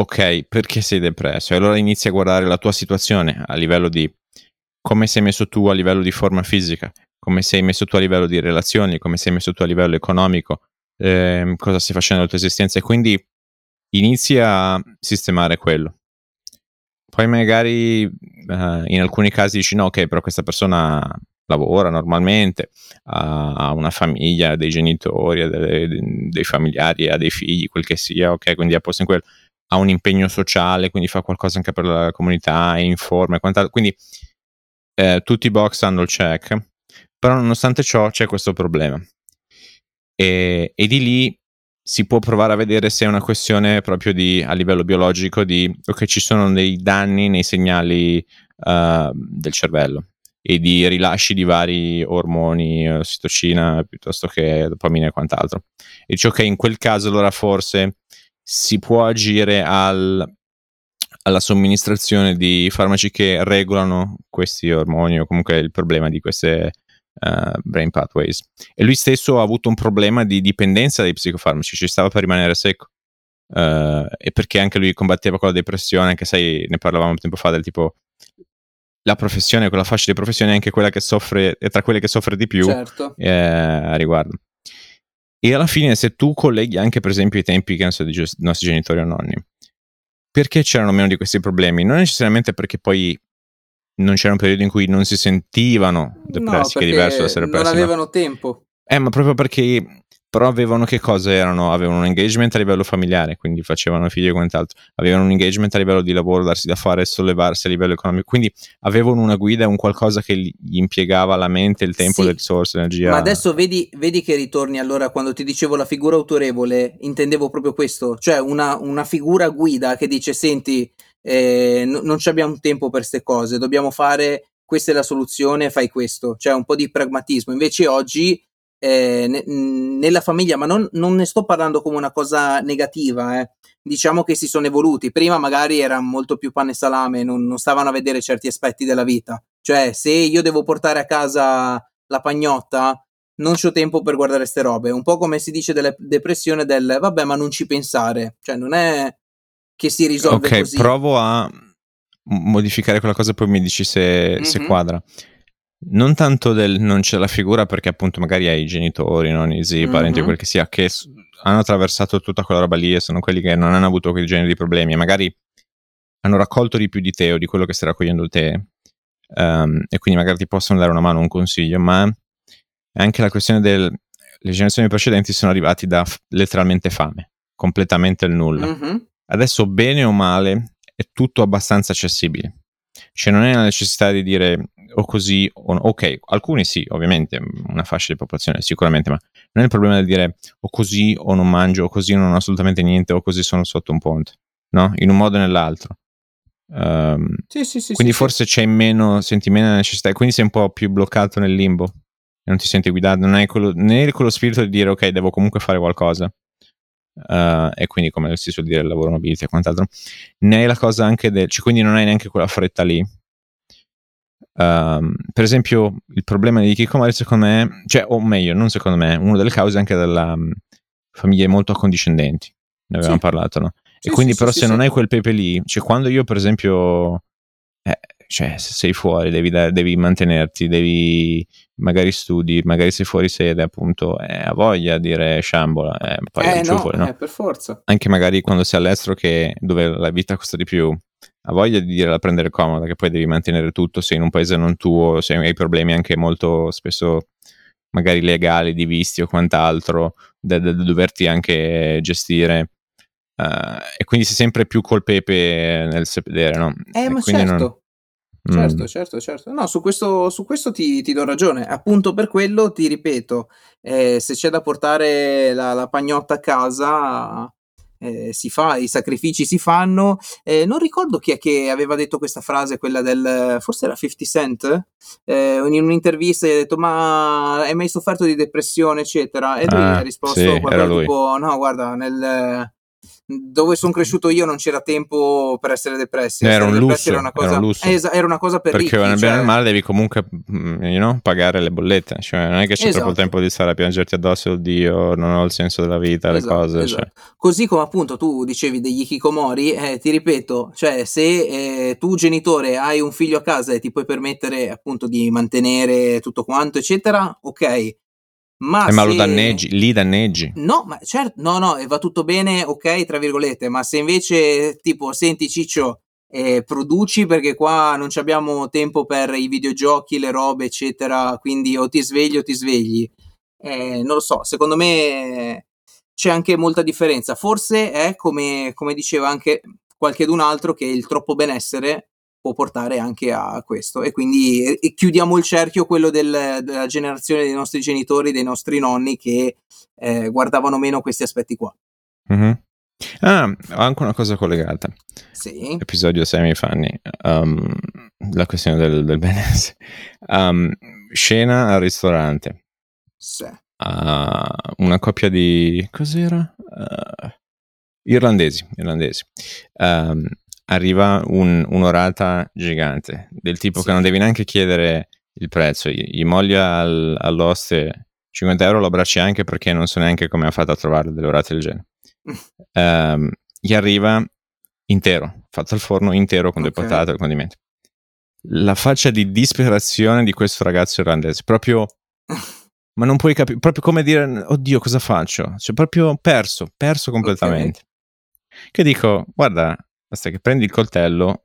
ok, perché sei depresso? E allora inizi a guardare la tua situazione a livello di come sei messo tu a livello di forma fisica, come sei messo tu a livello di relazioni, come sei messo tu a livello economico, ehm, cosa stai facendo nella tua esistenza e quindi inizi a sistemare quello. Poi magari eh, in alcuni casi dici no, ok, però questa persona lavora normalmente, ha una famiglia, ha dei genitori, ha dei, dei familiari, ha dei figli, quel che sia, ok, quindi è a posto in quello, ha un impegno sociale, quindi fa qualcosa anche per la comunità, è in forma e quant'altro, quindi eh, tutti i box hanno il check, però nonostante ciò c'è questo problema. E, e di lì si può provare a vedere se è una questione proprio di, a livello biologico di, ok, ci sono dei danni nei segnali uh, del cervello e di rilasci di vari ormoni, ossitocina piuttosto che dopamina e quant'altro. E dice, ok, in quel caso allora forse si può agire al, alla somministrazione di farmaci che regolano questi ormoni o comunque il problema di queste uh, brain pathways. E lui stesso ha avuto un problema di dipendenza dai psicofarmaci, ci stava per rimanere secco. Uh, e perché anche lui combatteva con la depressione, che sai, ne parlavamo tempo fa del tipo la professione, quella fascia di professione è anche quella che soffre, è tra quelle che soffre di più certo. eh, a riguardo. E alla fine, se tu colleghi anche, per esempio, i tempi che so, dei nostri genitori o nonni, perché c'erano meno di questi problemi? Non necessariamente perché poi non c'era un periodo in cui non si sentivano depressi, no, che è diverso da essere depressi. Non avevano tempo. Eh, ma proprio perché però avevano che cosa erano? Avevano un engagement a livello familiare, quindi facevano figli e quant'altro, avevano un engagement a livello di lavoro, darsi da fare e sollevarsi a livello economico, quindi avevano una guida, un qualcosa che gli impiegava la mente, il tempo, sì, le risorse, l'energia. Ma adesso vedi, vedi, che ritorni allora quando ti dicevo la figura autorevole, intendevo proprio questo, cioè una, una figura guida che dice senti, eh, n- non abbiamo tempo per queste cose, dobbiamo fare questa è la soluzione, fai questo, cioè un po' di pragmatismo. Invece oggi eh, ne, nella famiglia, ma non, non, ne sto parlando come una cosa negativa, eh. diciamo che si sono evoluti. Prima magari era molto più pane e salame, non, non stavano a vedere certi aspetti della vita. Cioè, se io devo portare a casa la pagnotta, non c'ho tempo per guardare queste robe. Un po' come si dice della depressione del vabbè, ma non ci pensare. Cioè, non è che si risolve okay, così. Ok, provo a modificare quella cosa, poi mi dici se, mm-hmm. se quadra non tanto del non c'è la figura perché appunto magari hai i genitori, nonni, zii, mm-hmm. parenti, quel che sia, che hanno attraversato tutta quella roba lì e sono quelli che non hanno avuto quel genere di problemi e magari hanno raccolto di più di te o di quello che stai raccogliendo te um, e quindi magari ti possono dare una mano, un consiglio, ma è anche la questione del le generazioni precedenti sono arrivati da f- letteralmente fame, completamente il nulla. Mm-hmm. Adesso bene o male è tutto abbastanza accessibile. Cioè non è la necessità di dire o così o no. Ok, alcuni sì, ovviamente, una fascia di popolazione sicuramente, ma non è il problema di dire o così o non mangio, o così non ho assolutamente niente, o così sono sotto un ponte, no? In un modo o nell'altro. Um, sì, sì, sì, quindi forse c'è meno, senti meno necessità, e quindi sei un po' più bloccato nel limbo, e non ti senti guidato, non hai quello, né quello spirito di dire ok, devo comunque fare qualcosa. Uh, e quindi come si suol dire il lavoro nobility e quant'altro hai la cosa anche del cioè quindi non hai neanche quella fretta lì Um, per esempio, il problema di Kikomari, secondo me, cioè, o meglio, non secondo me, una delle cause anche della um, famiglie molto accondiscendenti. Ne avevamo sì. parlato, no? Sì, e quindi, sì, però, se non hai quel pepe lì, cioè, quando io, per esempio, eh, cioè, se sei fuori, devi, da, devi, mantenerti, devi magari studi, magari sei fuori sede, appunto, eh, ha voglia di dire sciambola, eh, poi eh, no, fuori, no? Eh, per forza. Anche magari quando sei all'estero, che, dove la vita costa di più, ha voglia di dire la prendere comoda, che poi devi mantenere tutto, sei in un paese non tuo, se hai problemi anche molto spesso magari legali, di visti o quant'altro, da, da, da doverti anche gestire. Uh, e quindi sei sempre più col pepe nel sedere, no? Eh, e ma certo. Non... Certo, mm. certo, certo. No, su questo, su questo ti, ti, do ragione. Appunto per quello ti ripeto, eh, se c'è da portare la, la pagnotta a casa, eh, si fa, i sacrifici si fanno. Eh, non ricordo chi è che aveva detto questa frase, quella del forse era 50 Cent, eh, in un'intervista gli ha detto: Ma hai mai sofferto di depressione, eccetera? E lui ah, ha risposto: sì, qualcosa tipo: No, guarda, nel dove sono cresciuto io non c'era tempo per essere depressi. Era un, lusso, era, una cosa, era un lusso. Es- era una cosa per Perché ricchi, nel cioè... bene male devi comunque mm, you know, pagare le bollette. Cioè, non è che c'è esatto. troppo tempo di stare a piangerti addosso, oddio, non ho il senso della vita, esatto, le cose. Esatto. Cioè. Così come appunto tu dicevi degli hikikomori, eh, ti ripeto, cioè se eh, tu genitore hai un figlio a casa e ti puoi permettere appunto di mantenere tutto quanto, eccetera, ok ma, eh, ma se... lo danneggi, li danneggi. No, ma certo, no, no, va tutto bene, ok, tra virgolette, ma se invece tipo, senti Ciccio, eh, produci perché qua non abbiamo tempo per i videogiochi, le robe, eccetera, quindi o ti svegli o ti svegli. Eh, non lo so, secondo me c'è anche molta differenza. Forse è come, come diceva anche qualchedun altro che il troppo benessere può portare anche a questo. E quindi e chiudiamo il cerchio, quello del, della generazione dei nostri genitori, dei nostri nonni che eh, guardavano meno questi aspetti qua. Mm-hmm. Ah, ho anche una cosa collegata. Sì. Episodio semi-funny. Um, la questione del, del benessere. Um, scena al ristorante. Sì. Uh, una coppia di... cos'era? Uh, irlandesi. irlandesi. Um, arriva un, un'orata gigante, del tipo sì. che non devi neanche chiedere il prezzo, gli, gli al, all'oste 50 euro lo abbracci anche perché non so neanche come ha fatto a trovare delle orate del genere. um, gli arriva intero, fatto al forno intero con okay. due patate e condimenti. La faccia di disperazione di questo ragazzo irlandese, proprio... ma non puoi capire, proprio come dire, oddio cosa faccio? Cioè proprio perso, perso completamente. Okay. Che dico, guarda, Basta che prendi il coltello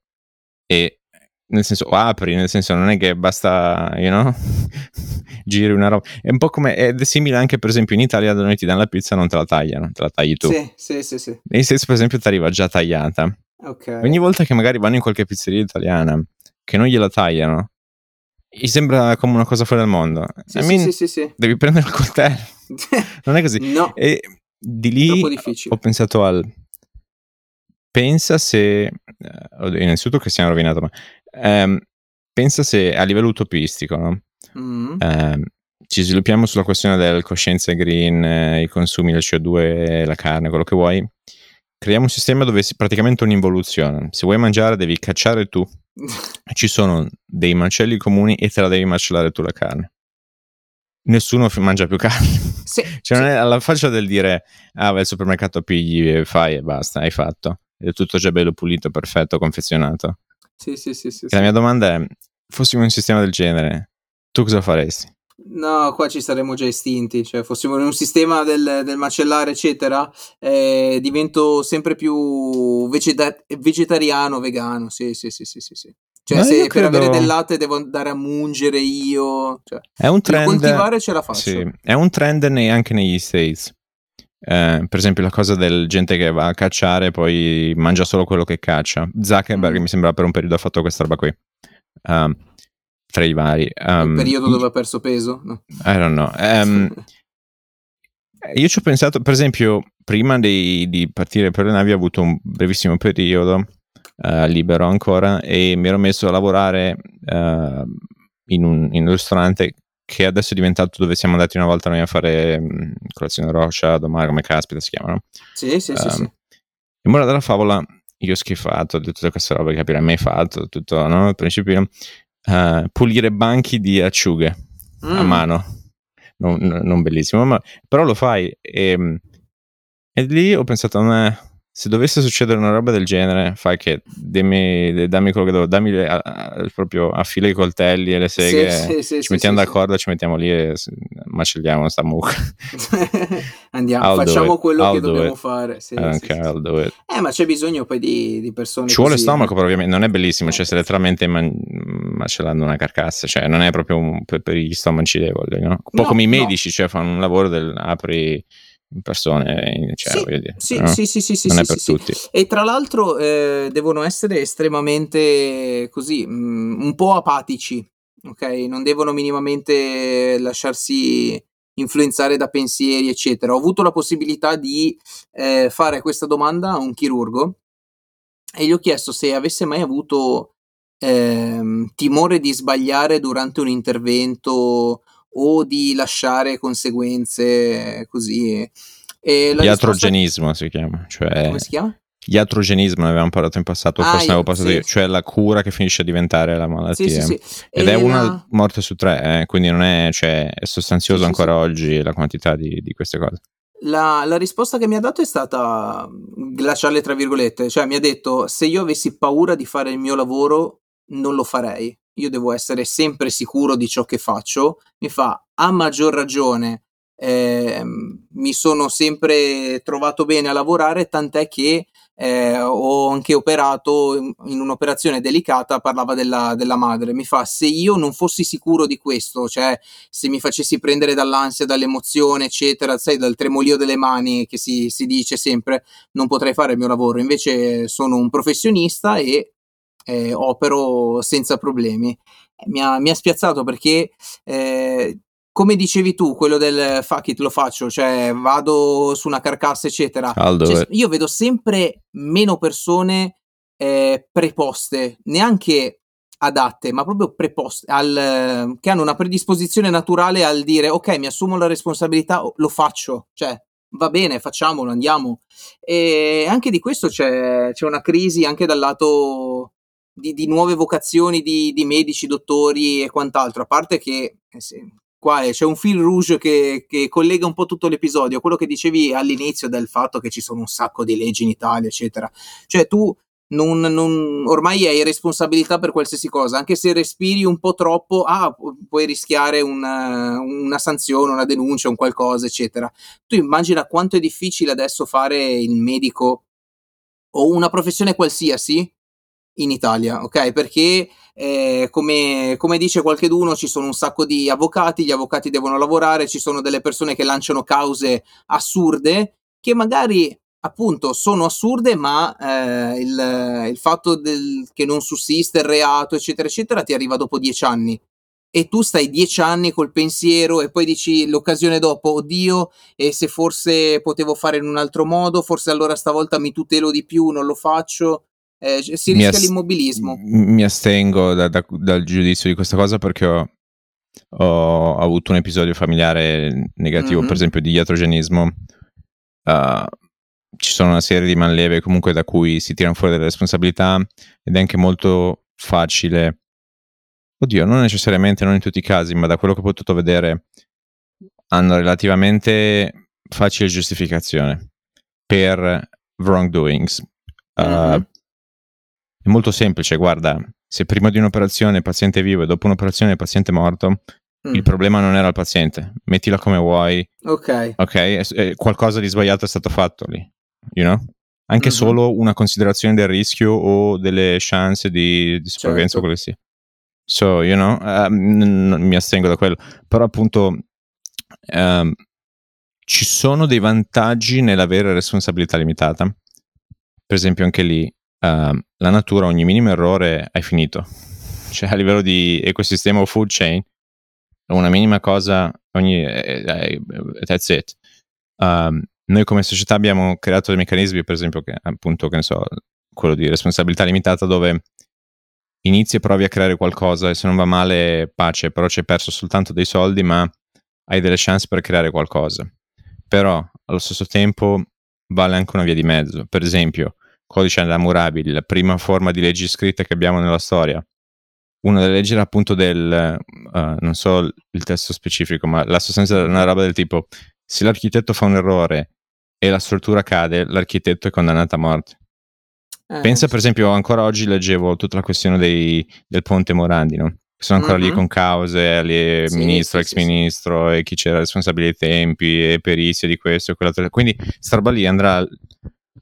e nel senso apri, nel senso non è che basta, you know, giri una roba. È un po' come, ed è simile anche per esempio in Italia da noi ti danno la pizza non te la tagliano, te la tagli tu. Sì, sì, sì, sì. Nei States per esempio ti arriva già tagliata. Ok. Ogni volta che magari vanno in qualche pizzeria italiana che non gliela tagliano, gli sembra come una cosa fuori dal mondo. Sì, I sì, mean, sì, sì, sì. Devi prendere il coltello, non è così. no, E di lì ho pensato al pensa se eh, innanzitutto che siamo rovinato ma ehm, pensa se a livello utopistico no? Mm. Ehm, ci sviluppiamo sulla questione del coscienza green eh, i consumi del CO2 la carne quello che vuoi creiamo un sistema dove è praticamente un'involuzione se vuoi mangiare devi cacciare tu ci sono dei macelli comuni e te la devi macellare tu la carne nessuno f- mangia più carne Sì, cioè non sì. è alla faccia del dire ah vai al supermercato pigli e fai e basta hai fatto è tutto già bello pulito perfetto confezionato Sì, sì, sì, sì, Che la sì. mia domanda è fossimo in un sistema del genere tu cosa faresti No, qua ci saremmo già estinti, cioè fossimo in un sistema del, del macellare, eccetera, eh, divento sempre più vegeta- vegetariano, vegano, sì, sì, sì, sì, sì, sì. Cioè Ma se per avere credo- del latte devo andare a mungere io, cioè, è un trend coltivare ce la faccio. Sì, è un trend nei- anche negli States. Eh, per esempio, la cosa del gente che va a cacciare e poi mangia solo quello che caccia. Zuckerberg Mm. mi sembra per un periodo ha fatto questa roba qui. Um, tra i vari. Il Um, periodo dove ha perso peso? No. I don't know. Um, io ci ho pensato, per esempio, prima di, di partire per le navi ho avuto un brevissimo periodo eh, libero ancora e mi ero messo a lavorare eh, in, un, in un ristorante che adesso è diventato dove siamo andati una volta noi a fare mh, colazione roccia, domani come caspita si chiama, no? Sì, sì, sì, Um, sì. In modo della favola, io ho schifato di tutte queste robe che capire mai fatto, tutto, no? Al principio, eh, pulire banchi di acciughe a Mm. mano. Non, non bellissimo, ma però lo fai. E, e lì ho pensato, "Meh, se dovesse succedere una roba del genere, fai che dammi, dammi quello che devo, dammi le- a- a- proprio affila i coltelli e le seghe, Sì, sì, sì, ci mettiamo d'accordo, ci mettiamo lì e macelliamo sta mucca. Andiamo, I'll facciamo quello I'll che do dobbiamo it. fare. It. Eh, ma c'è bisogno poi di, di persone Ci vuole così, stomaco, eh. però ovviamente non è bellissimo, cioè sei letteralmente man- macellando una carcassa, cioè non è proprio un- per, per gli stomaci deboli, no? Un po' No, come i no. medici, cioè fanno un lavoro del apri persone, cioè Sì, voglio dire, sì, no? sì, sì, sì, sì, non è sì, per sì, tutti. E tra l'altro eh, devono essere estremamente così, mm, un po' apatici, ok? Non devono minimamente lasciarsi influenzare da pensieri, eccetera. Ho avuto la possibilità di eh, fare questa domanda a un chirurgo e gli ho chiesto se avesse mai avuto ehm, timore di sbagliare durante un intervento o di lasciare conseguenze così. E la risposta... Iatrogenismo si chiama, cioè Come si chiama? iatrogenismo ne avevamo parlato in passato, Ah, forse ne avevo passato sì, io, cioè la cura che finisce a diventare la malattia. Sì, sì. Ed è una la- morte su tre, eh, quindi non è, cioè, è sostanzioso ancora oggi la quantità di, di queste cose. La, la risposta che mi ha dato è stata glaciale, tra virgolette, cioè mi ha detto se io avessi paura di fare il mio lavoro non lo farei, io devo essere sempre sicuro di ciò che faccio, mi fa a maggior ragione, ehm, mi sono sempre trovato bene a lavorare, tant'è che eh, ho anche operato in un'operazione delicata, parlava della, della madre, mi fa se io non fossi sicuro di questo, cioè se mi facessi prendere dall'ansia, dall'emozione, eccetera, sai, dal tremolio delle mani che si, si dice sempre, non potrei fare il mio lavoro. Invece sono un professionista e eh, opero senza problemi. Mi ha, mi ha spiazzato perché, eh, come dicevi tu, quello del fuck it, lo faccio, cioè vado su una carcassa, eccetera. Cioè, it. io vedo sempre meno persone eh, preposte, neanche adatte, ma proprio preposte, al, che hanno una predisposizione naturale al dire ok, mi assumo la responsabilità, lo faccio, cioè va bene, facciamolo, andiamo. E anche di questo c'è, c'è una crisi anche dal lato di, di nuove vocazioni di, di medici, dottori e quant'altro, a parte che eh sì, qua c'è un fil rouge che, che collega un po' tutto l'episodio, quello che dicevi all'inizio del fatto che ci sono un sacco di leggi in Italia, eccetera. Cioè tu non, non- ormai hai responsabilità per qualsiasi cosa, anche se respiri un po' troppo, ah, pu- puoi rischiare una, una sanzione, una denuncia, un qualcosa, eccetera. Tu immagina quanto è difficile adesso fare il medico o una professione qualsiasi in Italia, ok? Perché eh, come, come, dice qualcheduno, ci sono un sacco di avvocati, gli avvocati devono lavorare, ci sono delle persone che lanciano cause assurde che magari appunto sono assurde, ma eh, il, il, fatto del, che non sussiste il reato, eccetera, eccetera, ti arriva dopo dieci anni. E tu stai dieci anni col pensiero e poi dici l'occasione dopo, oddio, e se forse potevo fare in un altro modo, forse allora stavolta mi tutelo di più, non lo faccio. Eh, si rischia ass- l'immobilismo. Mi astengo da, da, dal giudizio di questa cosa perché ho, ho avuto un episodio familiare negativo, mm-hmm. per esempio, di iatrogenismo. Uh, ci sono una serie di manleve comunque da cui si tirano fuori delle responsabilità ed è anche molto facile. Oddio, non necessariamente, non in tutti i casi, ma da quello che ho potuto vedere hanno relativamente facile giustificazione per wrongdoings. Mm-hmm. È molto semplice, guarda, se prima di un'operazione il paziente è vivo e dopo un'operazione il paziente è morto, mm. il problema non era il paziente, mettila come vuoi. Ok. Ok, e, e qualcosa di sbagliato è stato fatto lì, you know? Anche mm-hmm. solo una considerazione del rischio o delle chance di, di sopravvivenza certo. o quello che sia. So, you know, uh, n- n- mi astengo da quello. Però appunto um, ci sono dei vantaggi nell'avere responsabilità limitata. Per esempio anche lì uh, la natura, ogni minimo errore hai finito. Cioè a livello di ecosistema o food chain, una minima cosa, ogni, eh, eh, that's it. Um, noi come società abbiamo creato dei meccanismi, per esempio, che appunto, che ne so, quello di responsabilità limitata, dove inizi e provi a creare qualcosa e se non va male pace, però ci hai perso soltanto dei soldi, ma hai delle chance per creare qualcosa. Però allo stesso tempo vale anche una via di mezzo. Per esempio, codice Hammurabi, la prima forma di leggi scritte che abbiamo nella storia. Una delle leggi era appunto del, uh, non so il testo specifico, ma la sostanza era una roba del tipo, se l'architetto fa un errore e la struttura cade, l'architetto è condannato a morte. Eh, Pensa per esempio, ancora oggi leggevo tutta la questione dei, del ponte Morandi, no? sono ancora uh-huh. lì con cause, lì, sì, ministro, sì, ex sì, ministro, e chi c'era responsabile dei tempi, e perizie di questo e quell'altro. Quindi sta roba lì andrà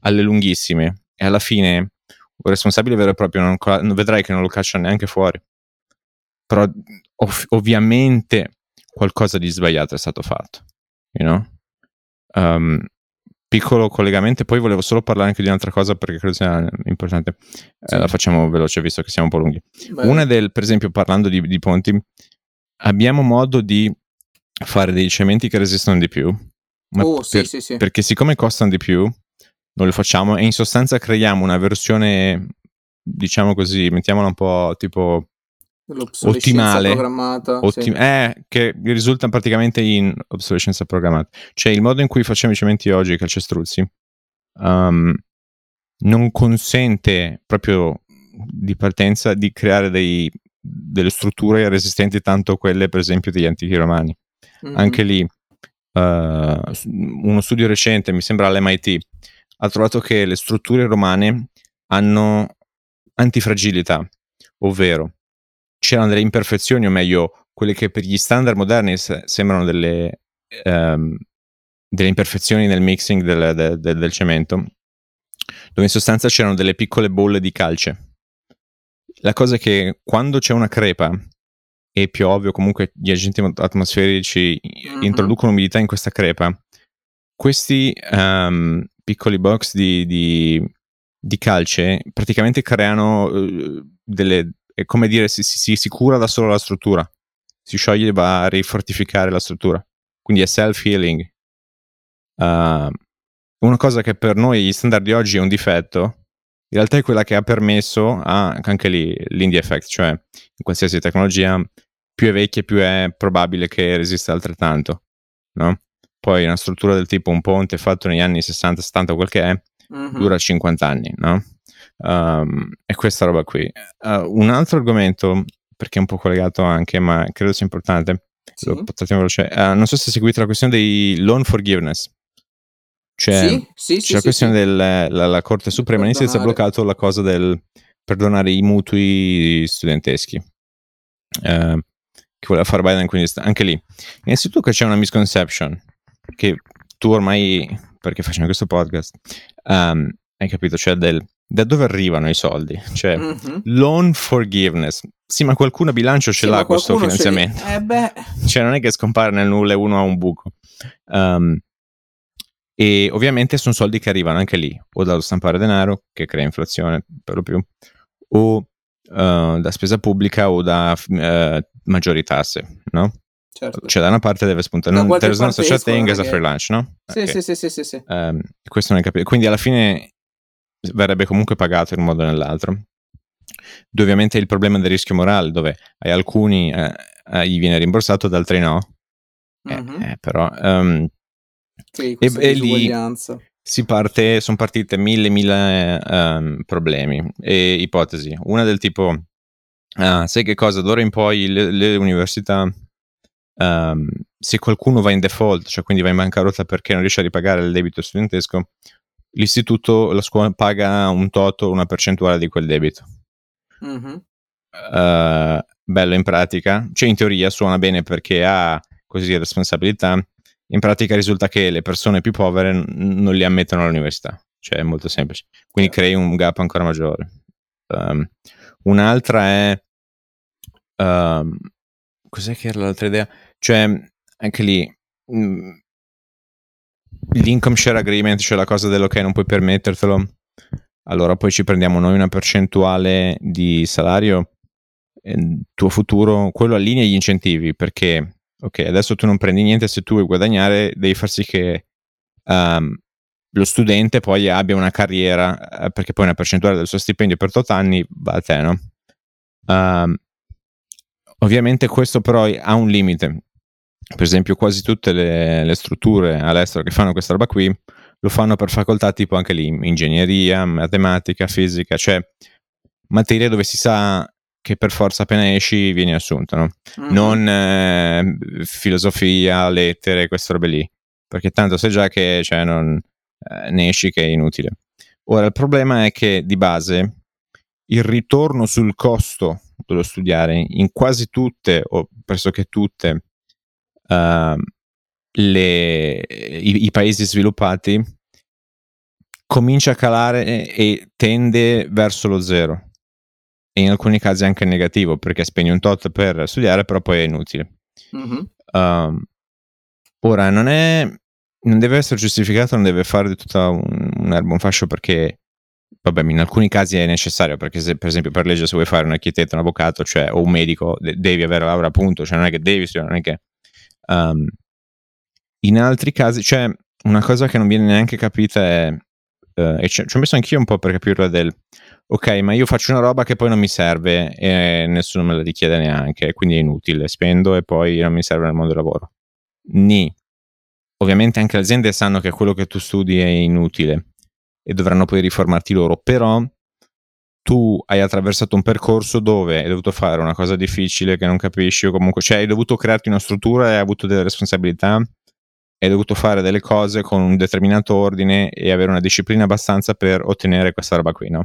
alle lunghissime e alla fine un responsabile vero e proprio non, non vedrai che non lo cacciano neanche fuori. Però ov- ovviamente qualcosa di sbagliato è stato fatto, you know? Um, piccolo collegamento, poi volevo solo parlare anche di un'altra cosa perché credo sia importante. Sì. Eh, la facciamo veloce visto che siamo un po' lunghi. Beh. Una del, per esempio, parlando di, di, ponti, abbiamo modo di fare dei cementi che resistono di più. oh, per, sì, sì. Perché siccome costano di più, non lo facciamo e in sostanza creiamo una versione, diciamo così, mettiamola un po' tipo ottimale, programmata, ottim- sì. eh, che risulta praticamente in obsolescenza programmata. Cioè il modo in cui facciamo i cementi oggi, i calcestruzzi, um, non consente proprio di partenza di creare dei, delle strutture resistenti tanto quelle per esempio degli antichi romani. Mm-hmm. Anche lì uh, uno studio recente, mi sembra all'MIT, ha trovato che le strutture romane hanno antifragilità, ovvero c'erano delle imperfezioni, o meglio, quelle che per gli standard moderni sembrano delle, um, delle imperfezioni nel mixing del, del, del, del, cemento, dove in sostanza c'erano delle piccole bolle di calce. La cosa è che quando c'è una crepa e più ovvio comunque gli agenti atmosferici mm-hmm. introducono umidità in questa crepa, questi um, piccoli box di, di, di calce praticamente creano uh, delle, è come dire, si, si, si, cura da solo la struttura, si scioglie e va a rifortificare la struttura, quindi è self-healing. Uh, una cosa che per noi gli standard di oggi è un difetto, in realtà è quella che ha permesso a, anche lì l'indie effect, cioè in qualsiasi tecnologia più è vecchia più è probabile che resista altrettanto, no? Poi una struttura del tipo un ponte fatto negli anni 60, 70, quel che è, mm-hmm. dura 50 anni, no? Um, e questa roba qui. Uh, un altro argomento, perché è un po' collegato anche, ma credo sia importante, sì. lo veloce. Uh, non so se seguite la questione dei loan forgiveness. Cioè, sì, sì, c'è sì, la questione della Corte Suprema inizia ha bloccato la cosa del perdonare i mutui studenteschi. Uh, che voleva fare Biden, quindi anche lì. Innanzitutto che c'è una misconception che tu ormai, perché facciamo questo podcast, um, hai capito, cioè del da dove arrivano i soldi? Cioè, Mm-hmm. loan forgiveness. Sì, ma qualcuno a bilancio ce Sì, l'ha questo li- finanziamento. Eh beh, Cioè, non è che scompare nel nulla e uno ha un buco. Um, e ovviamente sono soldi che arrivano anche lì, o dallo stampare denaro, che crea inflazione per lo più, o uh, da spesa pubblica o da uh, maggiori tasse, no? Certo. Cioè, da una parte deve spuntare. Da Non, there's no such a thing as a free lunch, no? Sì, Ok. sì, sì, sì, sì, sì. Ehm, questo non è capito. Quindi alla fine verrebbe comunque pagato in un modo o nell'altro. Dove ovviamente il problema del rischio morale, dove ai alcuni eh, eh, gli viene rimborsato, ad altri no. Eh, Mhm. eh, però ehm, Sì, questa e lì- si parte, sono partite mille, mille ehm, problemi e ipotesi. Una del tipo, ah, sai che cosa, d'ora in poi le, le università, ehm, se qualcuno va in default, cioè quindi va in bancarotta perché non riesce a ripagare il debito studentesco, l'istituto, la scuola paga un toto, una percentuale di quel debito. Mhm. Eh, bello in pratica, cioè in teoria suona bene perché ha così responsabilità, in pratica risulta che le persone più povere n- non li ammettono all'università, cioè è molto semplice, quindi Certo. crei un gap ancora maggiore. Um, un'altra è, um, cos'è che era l'altra idea? Cioè anche lì, mm, l'income share agreement, cioè la cosa dell'ok non puoi permettertelo, allora poi ci prendiamo noi una percentuale di salario, eh, tuo futuro, quello allinea gli incentivi perché, ok, adesso tu non prendi niente, se tu vuoi guadagnare devi far sì che um, lo studente poi abbia una carriera, eh, perché poi una percentuale del suo stipendio per tot anni va a te, no? Um, ovviamente questo però ha un limite. Per esempio, quasi tutte le, le strutture all'estero che fanno questa roba qui lo fanno per facoltà tipo anche lì ingegneria, matematica, fisica, cioè materie dove si sa che per forza appena esci vieni assunto, no? Mhm. non eh, filosofia, lettere, queste robe lì, perché tanto sai già che cioè, non, eh, ne esci che è inutile. Ora, il problema è che di base il ritorno sul costo dello studiare in quasi tutte o pressoché tutte ehm, le- i, i paesi sviluppati comincia a calare e, tende verso lo zero e in alcuni casi anche negativo perché spendi un tot per studiare però poi è inutile Mhm. Um, ora non è non deve essere giustificato non deve fare di tutta un, un'erba un fascio perché vabbè in alcuni casi è necessario perché se per esempio per legge se vuoi fare un architetto un avvocato cioè o un medico de- devi avere la laurea appunto cioè non è che devi studiare non è che um, in altri casi cioè una cosa che non viene neanche capita è eh, e ci ci ho messo anch'io un po' per capirla del ok ma io faccio una roba che poi non mi serve e nessuno me la richiede neanche quindi è inutile spendo e poi non mi serve nel mondo del lavoro Ni. ovviamente anche le aziende sanno che quello che tu studi è inutile e dovranno poi riformarti loro però tu hai attraversato un percorso dove hai dovuto fare una cosa difficile che non capisci o comunque cioè hai dovuto crearti una struttura e hai avuto delle responsabilità hai dovuto fare delle cose con un determinato ordine e avere una disciplina abbastanza per ottenere questa roba qui, no?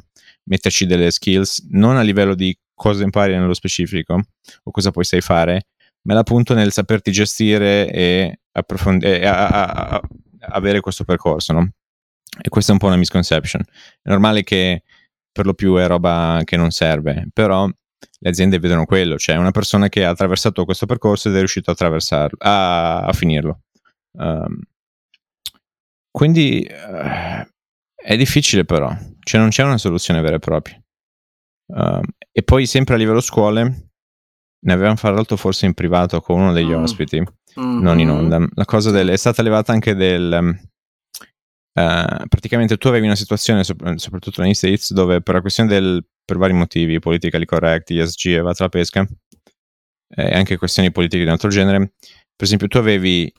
Metterci delle skills, non a livello di cosa impari nello specifico o cosa poi sai fare, ma appunto nel saperti gestire e, approfondi- e a- a- a- avere questo percorso, no? E questa è un po' una misconception. È normale che per lo più è roba che non serve, però le aziende vedono quello, cioè una persona che ha attraversato questo percorso ed è riuscito a attraversarlo, a, a finirlo. Um, quindi eh, è difficile però, cioè non c'è una soluzione vera e propria. Um, e poi sempre a livello scuole, ne avevamo parlato forse in privato con uno degli Mm. ospiti, Mhm. non in onda. La cosa del, è stata levata anche del... eh, praticamente tu avevi una situazione, sop- soprattutto negli States, dove per la questione del, per vari motivi, politically correct, ESG e vata la pesca, e anche questioni politiche di un altro genere, per esempio tu avevi,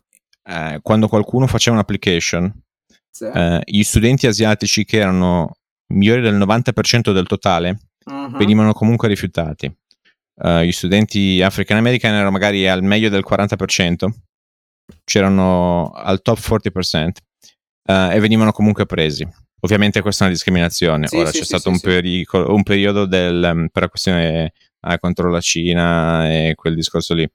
eh, quando qualcuno faceva un'application, Sì. eh, gli studenti asiatici che erano migliori del 90% del totale Mhm. venivano comunque rifiutati. Eh, gli studenti African American erano magari al meglio del 40%, c'erano al top 40% eh, e venivano comunque presi. Ovviamente questa è una discriminazione. Sì, Ora sì, c'è sì, stato un, sì. perico- un periodo del, um, per la questione ah, contro la Cina e quel discorso lì.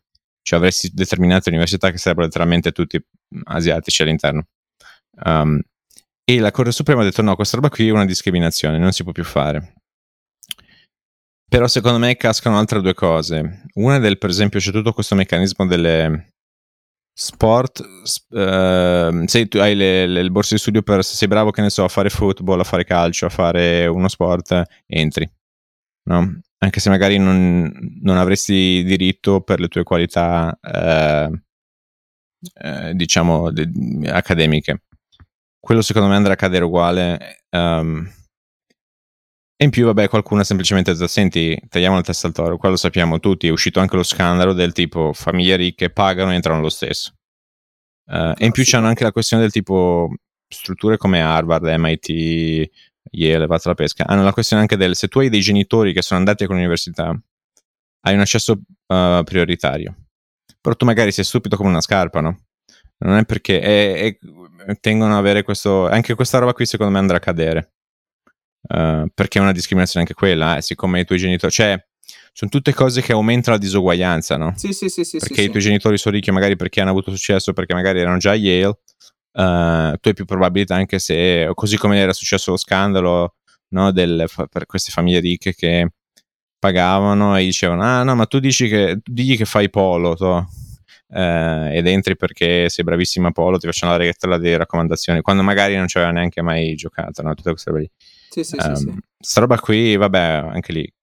Cioè avresti determinate università che sarebbero letteralmente tutti asiatici all'interno. Um, E la Corte Suprema ha detto no, questa roba qui è una discriminazione, non si può più fare. Però secondo me cascano altre due cose. Una è del, per esempio, c'è tutto questo meccanismo delle sport, uh, se tu hai le, le, le, borse di studio per se sei bravo, che ne so, a fare football, a fare calcio, a fare uno sport, entri. No? Anche se magari non, non, avresti diritto per le tue qualità, eh, eh, diciamo, de, accademiche. Quello secondo me andrà a cadere uguale. Um, e in più, vabbè, qualcuno ha semplicemente detto: Senti, tagliamo la testa al toro. Qua lo sappiamo tutti. È uscito anche lo scandalo del tipo famiglie ricche pagano e entrano lo stesso. Uh, e in più c'hanno anche la questione del tipo strutture come Harvard, MIT, Yale, vado la pesca. Hanno la questione anche del se tu hai dei genitori che sono andati con l'università, hai un accesso uh, prioritario. Però tu magari sei stupido come una scarpa, no? Non è perché è, è, tengono ad avere questo. Anche questa roba qui, secondo me, andrà a cadere. Uh, perché è una discriminazione anche quella, eh, siccome i tuoi genitori, cioè, sono tutte cose che aumentano la disuguaglianza, no? Sì, sì, sì, sì Perché sì, i sì. tuoi genitori sono ricchi magari perché hanno avuto successo, perché magari erano già a Yale, uh, tu hai più probabilità anche se, così come era successo lo scandalo, no, del, per queste famiglie ricche che pagavano e dicevano, ah no, ma tu dici che, digli che fai polo, to. Uh, ed entri perché sei bravissima a polo, ti facciano la regola di raccomandazioni, quando magari non ci aveva neanche mai giocato, no? Tutte queste robe lì. Sì, sì, um, sì, sì. Sta roba qui, vabbè, anche lì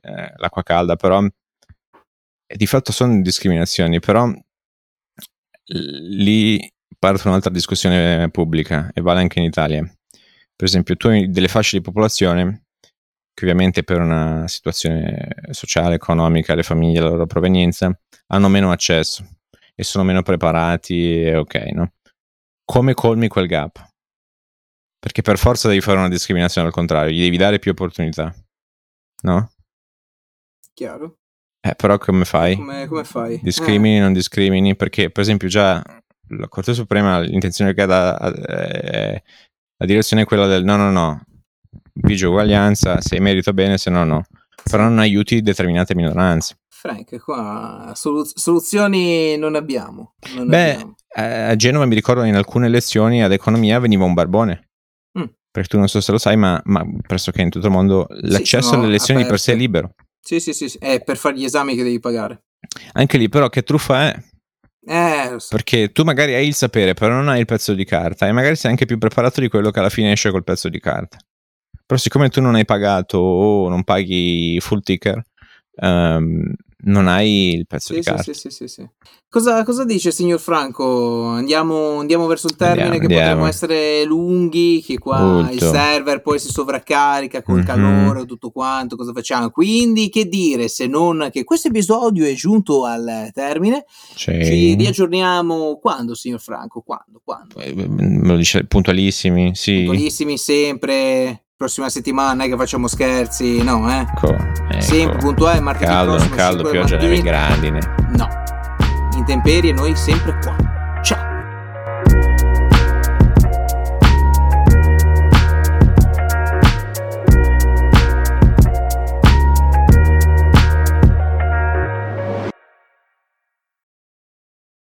eh, l'acqua calda, però di fatto sono discriminazioni, però lì parte un'altra discussione pubblica e vale anche in Italia. Per esempio, tu hai delle fasce di popolazione che ovviamente per una situazione sociale, economica, le famiglie, la loro provenienza, hanno meno accesso e sono meno preparati ok, no? Come colmi quel gap? Perché per forza devi fare una discriminazione al contrario, gli devi dare più opportunità. No? Chiaro. Eh, però come fai? Come, come fai? Discrimini, eh. non discrimini? Perché, per esempio, già la Corte Suprema l'intenzione che ha da, eh, la direzione è quella del no, no, no, vige uguaglianza, se merito bene, se no, no. Però non aiuti determinate minoranze. Frank, qua soluz- soluzioni non abbiamo. Non Beh, abbiamo. a Genova mi ricordo in alcune lezioni ad economia veniva un barbone perché tu non so se lo sai, ma, ma pressoché in tutto il mondo l'accesso sono alle lezioni di per sé è aperte. libero. Sì, sì, sì, sì, è per fare gli esami che devi pagare. Anche lì, però, che truffa è? Eh, so. Perché tu magari hai il sapere, però non hai il pezzo di carta e magari sei anche più preparato di quello che alla fine esce col pezzo di carta. Però siccome tu non hai pagato o non paghi full ticker, ehm, non hai il pezzo Sì, di sì, carta. sì, sì, sì, sì. Cosa, cosa dice signor Franco? Andiamo, andiamo verso il termine Andiamo, che andiamo. potremmo essere lunghi, che qua il Molto. server poi si sovraccarica col Mhm. calore, tutto quanto, cosa facciamo? Quindi che dire se non che questo episodio è giunto al termine? Cioè, Ci riaggiorniamo quando, signor Franco? Quando? Quando? eh, me lo dice puntualissimi, sì. Puntualissimi sempre, prossima settimana, è che facciamo scherzi, no, eh? Ecco, ecco. Sempre puntuale, martedì Caldo, prossimo, caldo, 5 pioggia, neve, grandine. No, intemperie noi sempre qua.